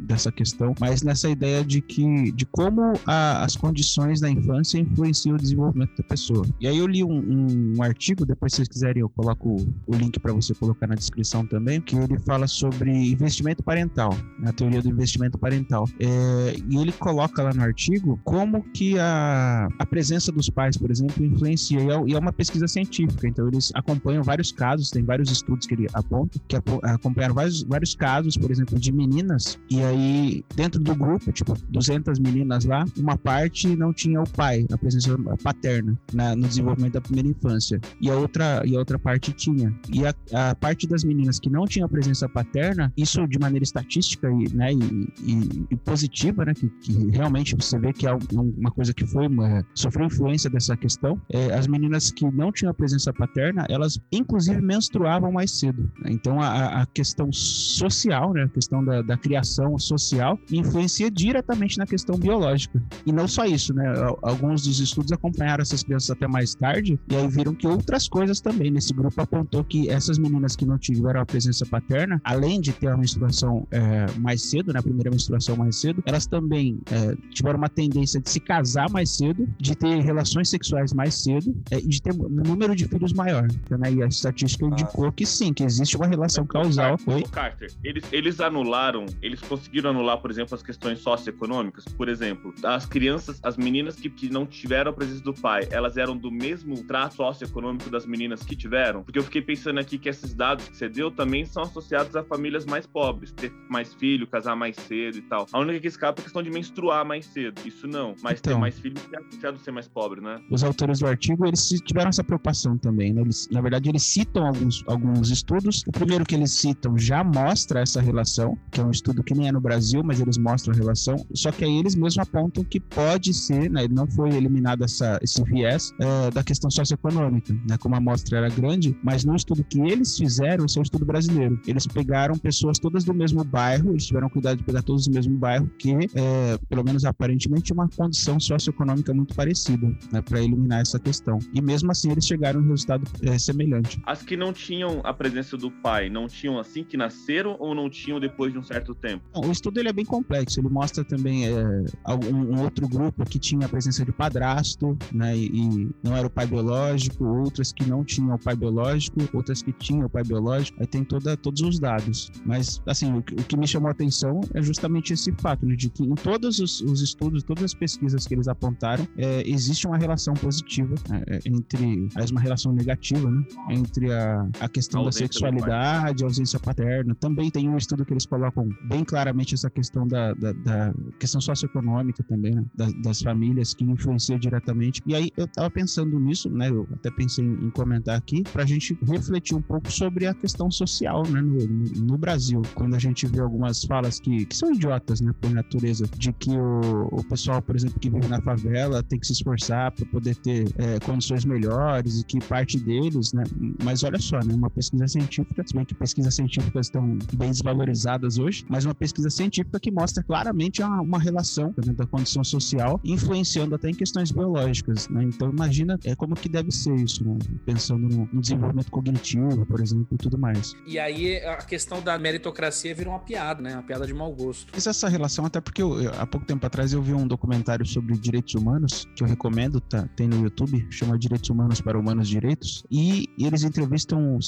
dessa- questão, mas nessa ideia de que de como a- as condições da infância influenciam o desenvolvimento da pessoa. E aí eu li um, um artigo, depois se vocês quiserem eu coloco o, o link para você colocar na descrição também, que ele fala sobre investimento parental, a teoria do investimento parental. É, e ele coloca lá no artigo como que a, a presença dos pais, por exemplo, influencia. É, e é uma pesquisa científica, então eles acompanham vários casos, tem vários estudos que ele aponta, que acompanharam vários, vários casos, por exemplo, de meninas, e aí dentro do grupo, tipo, 200 meninas lá, uma parte não tinha o pai, a presença paterna na- no desenvolvimento da primeira infância, e a outra, e a outra parte tinha. E a, a parte das meninas que não tinha a presença paterna, isso de maneira estatística e, né, e, e- e positiva, né, que, que realmente você vê que é um- uma coisa que foi uma, sofreu influência dessa questão, é, as meninas que não tinham a presença paterna, elas inclusive menstruavam mais cedo. Então a, a questão social, né, a questão da, da criação social, influencia diretamente na questão biológica. E não só isso, né? al- Alguns dos estudos acompanharam essas crianças até mais tarde e aí viram que outras coisas também. Nesse grupo apontou que essas meninas que não tiveram a presença paterna, além de ter a menstruação é, mais cedo, né, a primeira menstruação mais cedo, elas também é, tiveram uma tendência de se casar mais cedo, de ter relações sexuais mais cedo de ter um número de filhos maior. Né? E a estatística indicou que sim, que existe uma relação causal. Ô, Carter, eles, eles anularam, eles conseguiram anular, por exemplo, as questões socioeconômicas. Por exemplo, as crianças, as meninas que, que não tiveram a presença do pai, elas eram do mesmo trato socioeconômico das meninas que tiveram? Porque eu fiquei pensando aqui que esses dados que você deu também são associados a famílias mais pobres, ter mais filho, casar mais cedo e tal. A única que escapa é a questão de menstruar mais cedo. Isso não. Mas ter Então. mais filhos é associado a ser mais pobre, né? Os autores do artigo, eles tiveram essa preocupação também, né? Eles, na verdade, eles citam alguns, alguns estudos. O primeiro que eles citam já mostra essa relação, que é um estudo que nem é no Brasil, mas eles mostram a relação. Só que aí eles mesmos apontam que pode ser, né? Não foi eliminado essa, esse viés eh, da questão socioeconômica, né? Como a amostra era grande, mas no estudo que eles fizeram, esse é um estudo brasileiro. Eles pegaram pessoas todas do mesmo bairro, eles tiveram cuidado de pegar todos do mesmo bairro, que, eh, pelo menos aparentemente, tinha uma condição socioeconômica muito parecida, né? Para eliminar essa questão. E mesmo assim, eles chegaram a um resultado eh, semelhante. As que não tinham a presença do pai, não tinham assim que nasceram ou não tinham depois de um certo tempo? O estudo ele é bem complexo. Ele mostra também é, algum- um outro grupo que tinha a presença de padrasto, né, e, e não era o pai biológico, outras que não tinham o pai biológico, outras que tinham o pai biológico. Aí tem toda, todos os dados. Mas, assim, o, que- o que me chamou a atenção é justamente esse fato, né, de que em todos os, os estudos, todas as pesquisas que eles apontaram, é, existe uma relação positiva é, entre, aliás, uma relação negativa, né, entre a, a questão A da sexualidade, a ausência paterna. Também tem um estudo que eles colocam bem claramente essa questão da, da, da questão socioeconômica também, né? das, das famílias que influencia diretamente. E aí eu tava pensando nisso, né? Eu até pensei em, em comentar aqui, pra gente refletir um pouco sobre a questão social, né? No, no- no Brasil. Quando a gente vê algumas falas que, que são idiotas, né? Por natureza, de que o, o pessoal, por exemplo, que vive na favela tem que se esforçar para poder ter é, condições melhores e que parte deles, né? Mas olha só, né? Uma pesquisa científica, se bem que pesquisas científicas estão bem desvalorizadas hoje, mas uma pesquisa científica que mostra claramente uma, uma relação né, da condição social, influenciando até em questões biológicas, né? Então imagina é, como que deve ser isso, né? Pensando no, no desenvolvimento cognitivo, por exemplo, e tudo mais. E aí a questão da meritocracia vira uma piada, né? Uma piada de mau gosto. Fiz essa relação até porque eu- eu- há pouco tempo atrás eu vi um documentário sobre direitos humanos que eu recomendo, tá? Tem no YouTube, chama Direitos Humanos para Humanos Direitos, e eles entrevistam,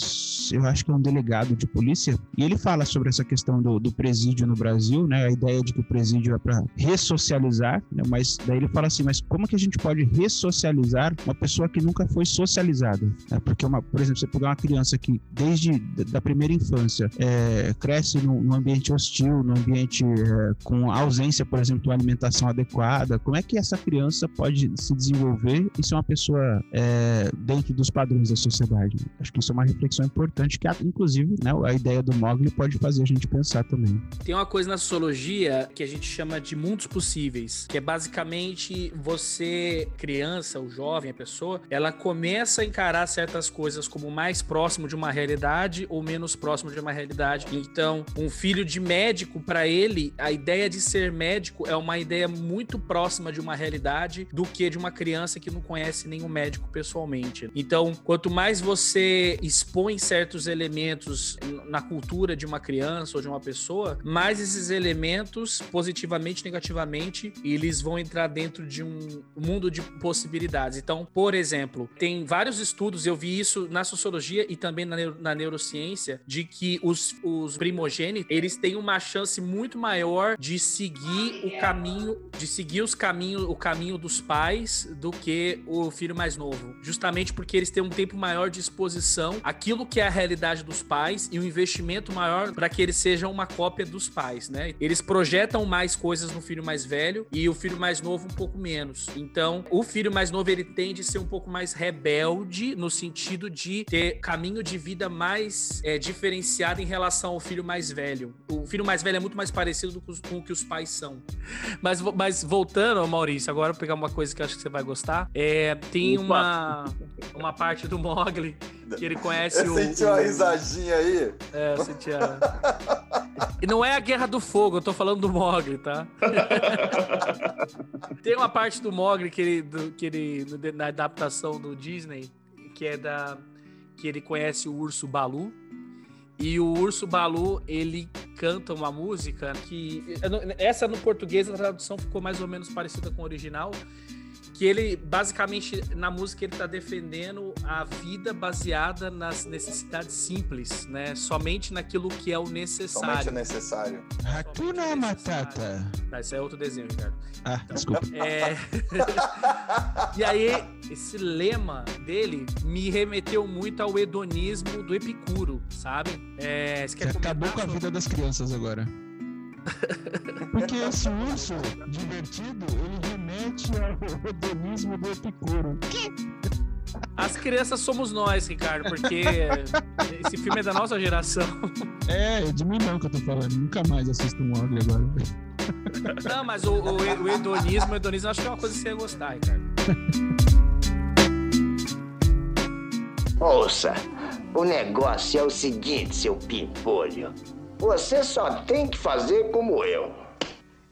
eu acho que é um delegado de polícia, e ele fala sobre essa questão do, do presídio no Brasil, né? A ideia de que o presídio é para ressocializar, né? Mas daí ele fala assim, mas como que a gente pode ressocializar uma pessoa que nunca foi socializada? né? Porque, uma, por exemplo, você pegar uma criança que desde da primeira infância é, cresce num, num ambiente hostil, num ambiente é, com ausência, por exemplo, de uma alimentação adequada, como é que essa criança pode se desenvolver e ser uma pessoa é, dentro dos padrões da sociedade? Acho que isso é uma reflexão importante que, inclusive, né, a ideia do Mogli pode fazer a gente pensar também. Tem uma coisa na sociologia que a gente chama de mundos possíveis, que é basicamente você, criança, o jovem, a pessoa, ela começa a encarar certas coisas como mais próximo de uma realidade ou menos próximo de uma realidade. Então, um filho de médico, para ele, a ideia de ser médico é uma ideia muito próxima de uma realidade do que de uma criança que não conhece nenhum médico pessoalmente. Então, quanto mais você expõe certos elementos na cultura de uma criança ou de uma pessoa, mais esses elementos, positivamente, negativamente, eles vão entrar dentro de um mundo de possibilidades. Então, por exemplo, tem vários estudos, eu vi isso na sociologia e também na, neuro- na neurociência, de que os, os primogênitos, eles têm uma chance muito maior de seguir o caminho, de seguir os caminhos, o caminho dos pais do que o filho mais novo. Justamente porque eles têm um tempo maior de exposição àquilo que é a realidade dos pais e um investimento maior para que eles sejam uma cópia dos pais, né? Eles projetam mais coisas no filho mais velho e o filho mais novo um pouco menos. Então, o filho mais novo ele tende a ser um pouco mais rebelde no sentido de ter caminho de vida mais é, diferenciado em relação ao filho mais velho. O filho mais velho é muito mais parecido com, o que os pais são. Mas, mas voltando, Maurício, agora vou pegar uma coisa que eu acho que você vai gostar. É, tem uma, uma parte do Mogli que ele conhece Eu o. senti uma o- risadinha aí. É, eu senti a... E não é a Guerra do Fogo, eu tô falando do Mogli, tá? Tem uma parte do Mogli que ele, do- que ele no- na adaptação do Disney, que é da que ele conhece o urso Balu. E o urso Balu, ele canta uma música que essa no português a tradução ficou mais ou menos parecida com o original, que ele basicamente na música ele tá defendendo a vida baseada nas necessidades simples, né? Somente naquilo que é o necessário. Somente o necessário. Hakuna Matata. Tá, isso é outro desenho, Ricardo. Ah, desculpa. É... e aí, esse lema dele me remeteu muito ao hedonismo do Epicuro, sabe? É, você Você quer acabou com a vida das crianças agora. Porque esse urso divertido, ele remete ao hedonismo do Epicuro. As crianças somos nós, Ricardo, porque esse filme é da nossa geração. É, de mim não que eu tô falando. Nunca mais assisto um Ogre agora. Não, mas o, o, o hedonismo, o hedonismo acho que é uma coisa que você ia gostar, Ricardo. Ouça, o negócio é o seguinte, seu pimpolho. Você só tem que fazer como eu.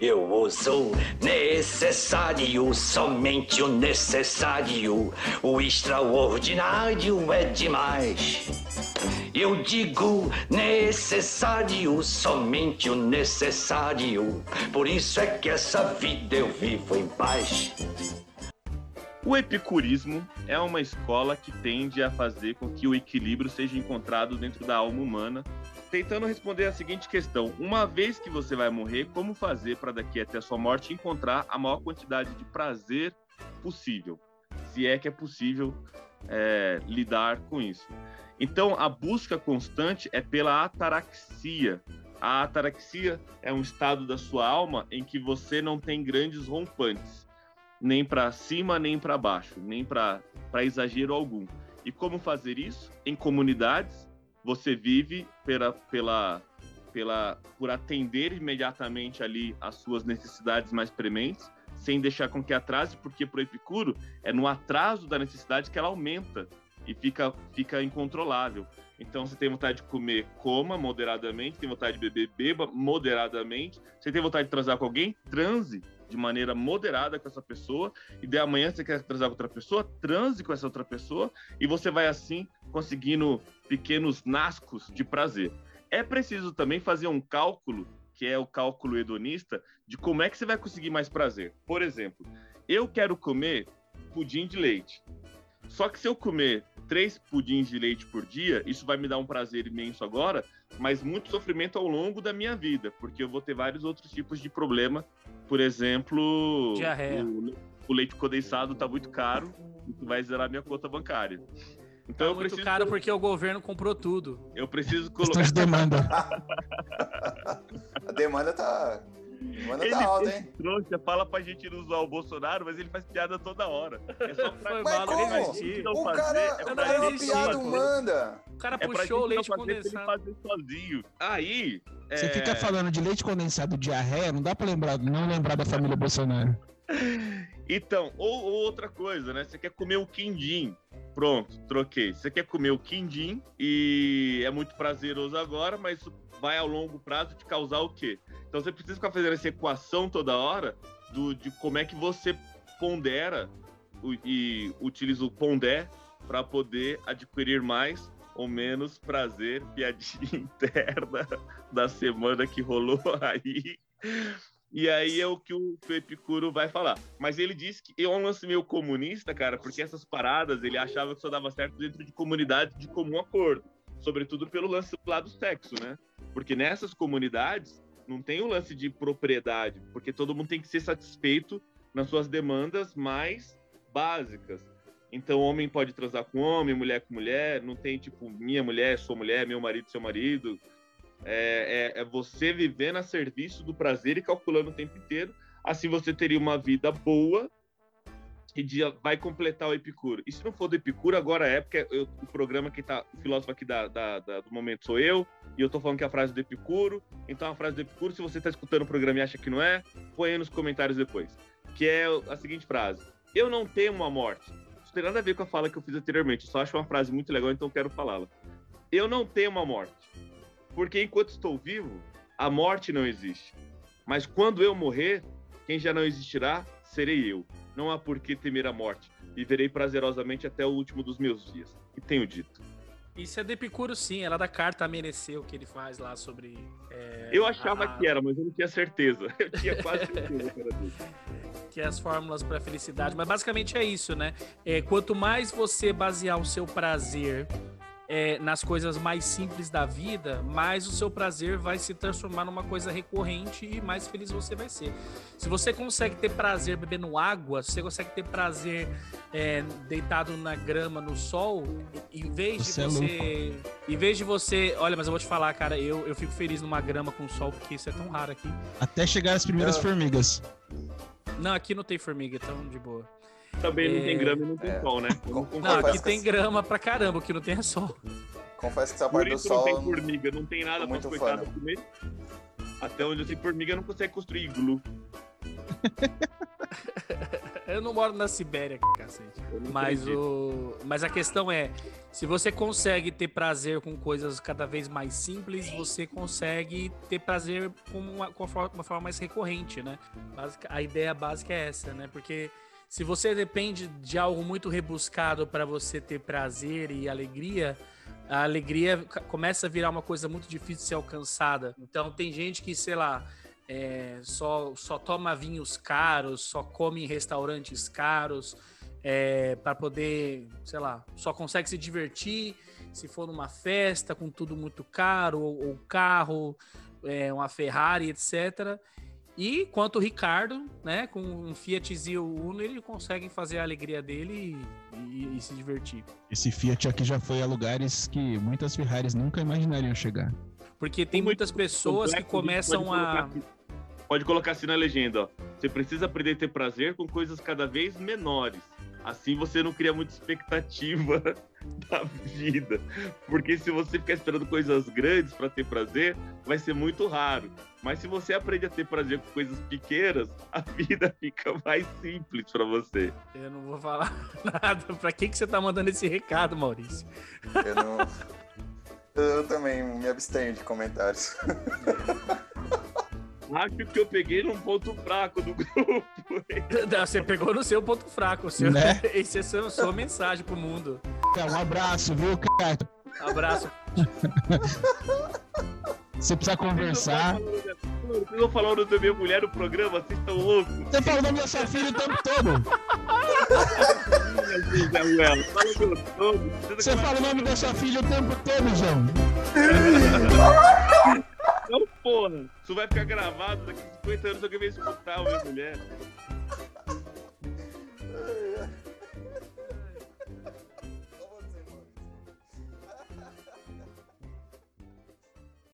Eu uso necessário, somente o necessário. O extraordinário é demais. Eu digo necessário, somente o necessário. Por isso é que essa vida eu vivo em paz. O epicurismo é uma escola que tende a fazer com que o equilíbrio seja encontrado dentro da alma humana, tentando responder a seguinte questão: uma vez que você vai morrer, como fazer para daqui até a sua morte encontrar a maior quantidade de prazer possível? Se é que é possível é, lidar com isso. Então, a busca constante é pela ataraxia. A ataraxia é um estado da sua alma em que você não tem grandes rompantes nem para cima nem para baixo, nem para exagero algum. E como fazer isso? Em comunidades, você vive pela, pela, pela, por atender imediatamente ali as suas necessidades mais prementes, sem deixar com que atrase, porque para o Epicuro é no atraso da necessidade que ela aumenta e fica, fica incontrolável. Então, você tem vontade de comer, coma moderadamente. Tem vontade de beber, beba moderadamente. Você tem vontade de transar com alguém, transe de maneira moderada com essa pessoa. E de amanhã você quer transar com outra pessoa, transe com essa outra pessoa. E você vai assim conseguindo pequenos nascos de prazer. É preciso também fazer um cálculo, que é o cálculo hedonista, de como é que você vai conseguir mais prazer. Por exemplo, eu quero comer pudim de leite. Só que se eu comer três pudins de leite por dia, isso vai me dar um prazer imenso agora, mas muito sofrimento ao longo da minha vida, porque eu vou ter vários outros tipos de problema. Por exemplo, Diarreia. o, o leite condensado tá muito caro, isso vai zerar minha conta bancária. Então Tá eu muito preciso, caro porque o governo comprou tudo. eu preciso Questão colocar. de demanda. A demanda tá. Ele, tá esse hein? trouxa fala pra gente não usar o Bolsonaro, mas ele faz piada toda hora. É só pra Mas mal, não como? existir. não O cara, é o cara é uma piada humana. O cara É puxou o leite condensado. fazer sozinho. Aí. Você é, fica falando de leite condensado diarreia, não dá pra lembrar, não lembrar da família Bolsonaro. Então, ou, ou outra coisa, né? Você quer comer o quindim. Pronto, troquei. Você quer comer o quindim e é muito prazeroso agora, mas vai ao longo prazo te causar o quê? Então você precisa ficar fazendo essa equação toda hora do, de como é que você pondera e utiliza o pondé para poder adquirir mais ou menos prazer, piadinha interna da semana que rolou aí. E aí é o que o Epicuro vai falar. Mas ele disse que é um lance meio comunista, cara, porque essas paradas ele achava que só dava certo dentro de comunidades de comum acordo. Sobretudo pelo lance lá do sexo, né? Porque nessas comunidades não tem o lance de propriedade, porque todo mundo tem que ser satisfeito nas suas demandas mais básicas. Então, homem pode transar com homem, mulher com mulher, não tem tipo minha mulher, sua mulher, meu marido, seu marido. É, é, é você vivendo a serviço do prazer e calculando o tempo inteiro. Assim você teria uma vida boa e dia vai completar o Epicuro. E se não for do Epicuro, agora é porque eu- o programa que tá, o filósofo aqui da, da- da- do momento sou eu, e eu tô falando que é a frase do Epicuro. Então a frase do Epicuro, se você tá escutando o programa e acha que não é, põe aí nos comentários depois. Que é a seguinte frase: Eu não temo a morte. Isso tem nada a ver com a fala que eu fiz anteriormente, eu só acho uma frase muito legal, então quero falá-la. Eu não temo a morte. Porque enquanto estou vivo, a morte não existe. Mas quando eu morrer, quem já não existirá serei eu. Não há por que temer a morte. Viverei prazerosamente até o último dos meus dias. E tenho dito. Isso é do Epicuro, sim. Ela da carta o que ele faz lá sobre. é, Eu achava a- que era, mas eu não tinha certeza. Eu tinha quase certeza que era dele. que é as fórmulas para felicidade, mas basicamente é isso, né? É, quanto mais você basear o seu prazer é, nas coisas mais simples da vida, mais o seu prazer vai se transformar numa coisa recorrente e mais feliz você vai ser. Se você consegue ter prazer bebendo água, se você consegue ter prazer é, deitado na grama, no sol, em vez de Você é você, em vez de você, olha, mas eu vou te falar, cara, eu, eu fico feliz numa grama com sol porque isso é tão raro aqui. Até chegar as primeiras Eu- formigas. Não, aqui não tem formiga, então de boa. Também não tem É, grama e não tem é. sol, né? Não Não, aqui tem grama pra caramba, que não tem é sol. Confesso que essa parte do isso não sol. tem formiga, não tem nada pra muito fã, coitadas né? comer. Até onde eu sei, formiga não consegue construir iglu. Eu não moro na Sibéria, cacete. Mas, acredito. o... Mas a questão é, se você consegue ter prazer com coisas cada vez mais simples, você consegue ter prazer com uma, com uma forma, mais recorrente, né? A ideia básica é essa, né? Porque se você depende de algo muito rebuscado para você ter prazer e alegria, a alegria começa a virar uma coisa muito difícil de ser alcançada. Então tem gente que, sei lá, é, só, só toma vinhos caros, só come em restaurantes caros, para poder, sei lá, só consegue se divertir se for numa festa com tudo muito caro, ou, ou carro, é, uma Ferrari, etc. E quanto o Ricardo, né, com um Fiat Zio Uno, ele consegue fazer a alegria dele e, e- e se divertir. Esse Fiat aqui já foi a lugares que muitas Ferraris nunca imaginariam chegar. Porque tem muitas pessoas que começam pode a. colocar aqui- Pode colocar assim na legenda, ó. Você precisa aprender a ter prazer com coisas cada vez menores. Assim você não cria muita expectativa da vida. Porque se você ficar esperando coisas grandes para ter prazer, vai ser muito raro. Mas se você aprende a ter prazer com coisas pequenas, a vida fica mais simples para você. Eu não vou falar nada. Pra que, que você tá mandando esse recado, Maurício? Eu não. Eu também me abstenho de comentários. Acho que eu peguei num ponto fraco do grupo. Não, Você pegou no seu ponto fraco. Seu... Né? Esse é a sua, sua mensagem pro mundo. Um abraço, viu, cara? Abraço. Se precisar conversar. Vocês estão falando da minha mulher no programa, vocês estão loucos. Você fala o nome da sua filha o tempo todo. Você fala o nome da sua filha o tempo todo, João. Não, porra. Isso vai ficar gravado daqui a 50 anos, alguém vai escutar a minha mulher.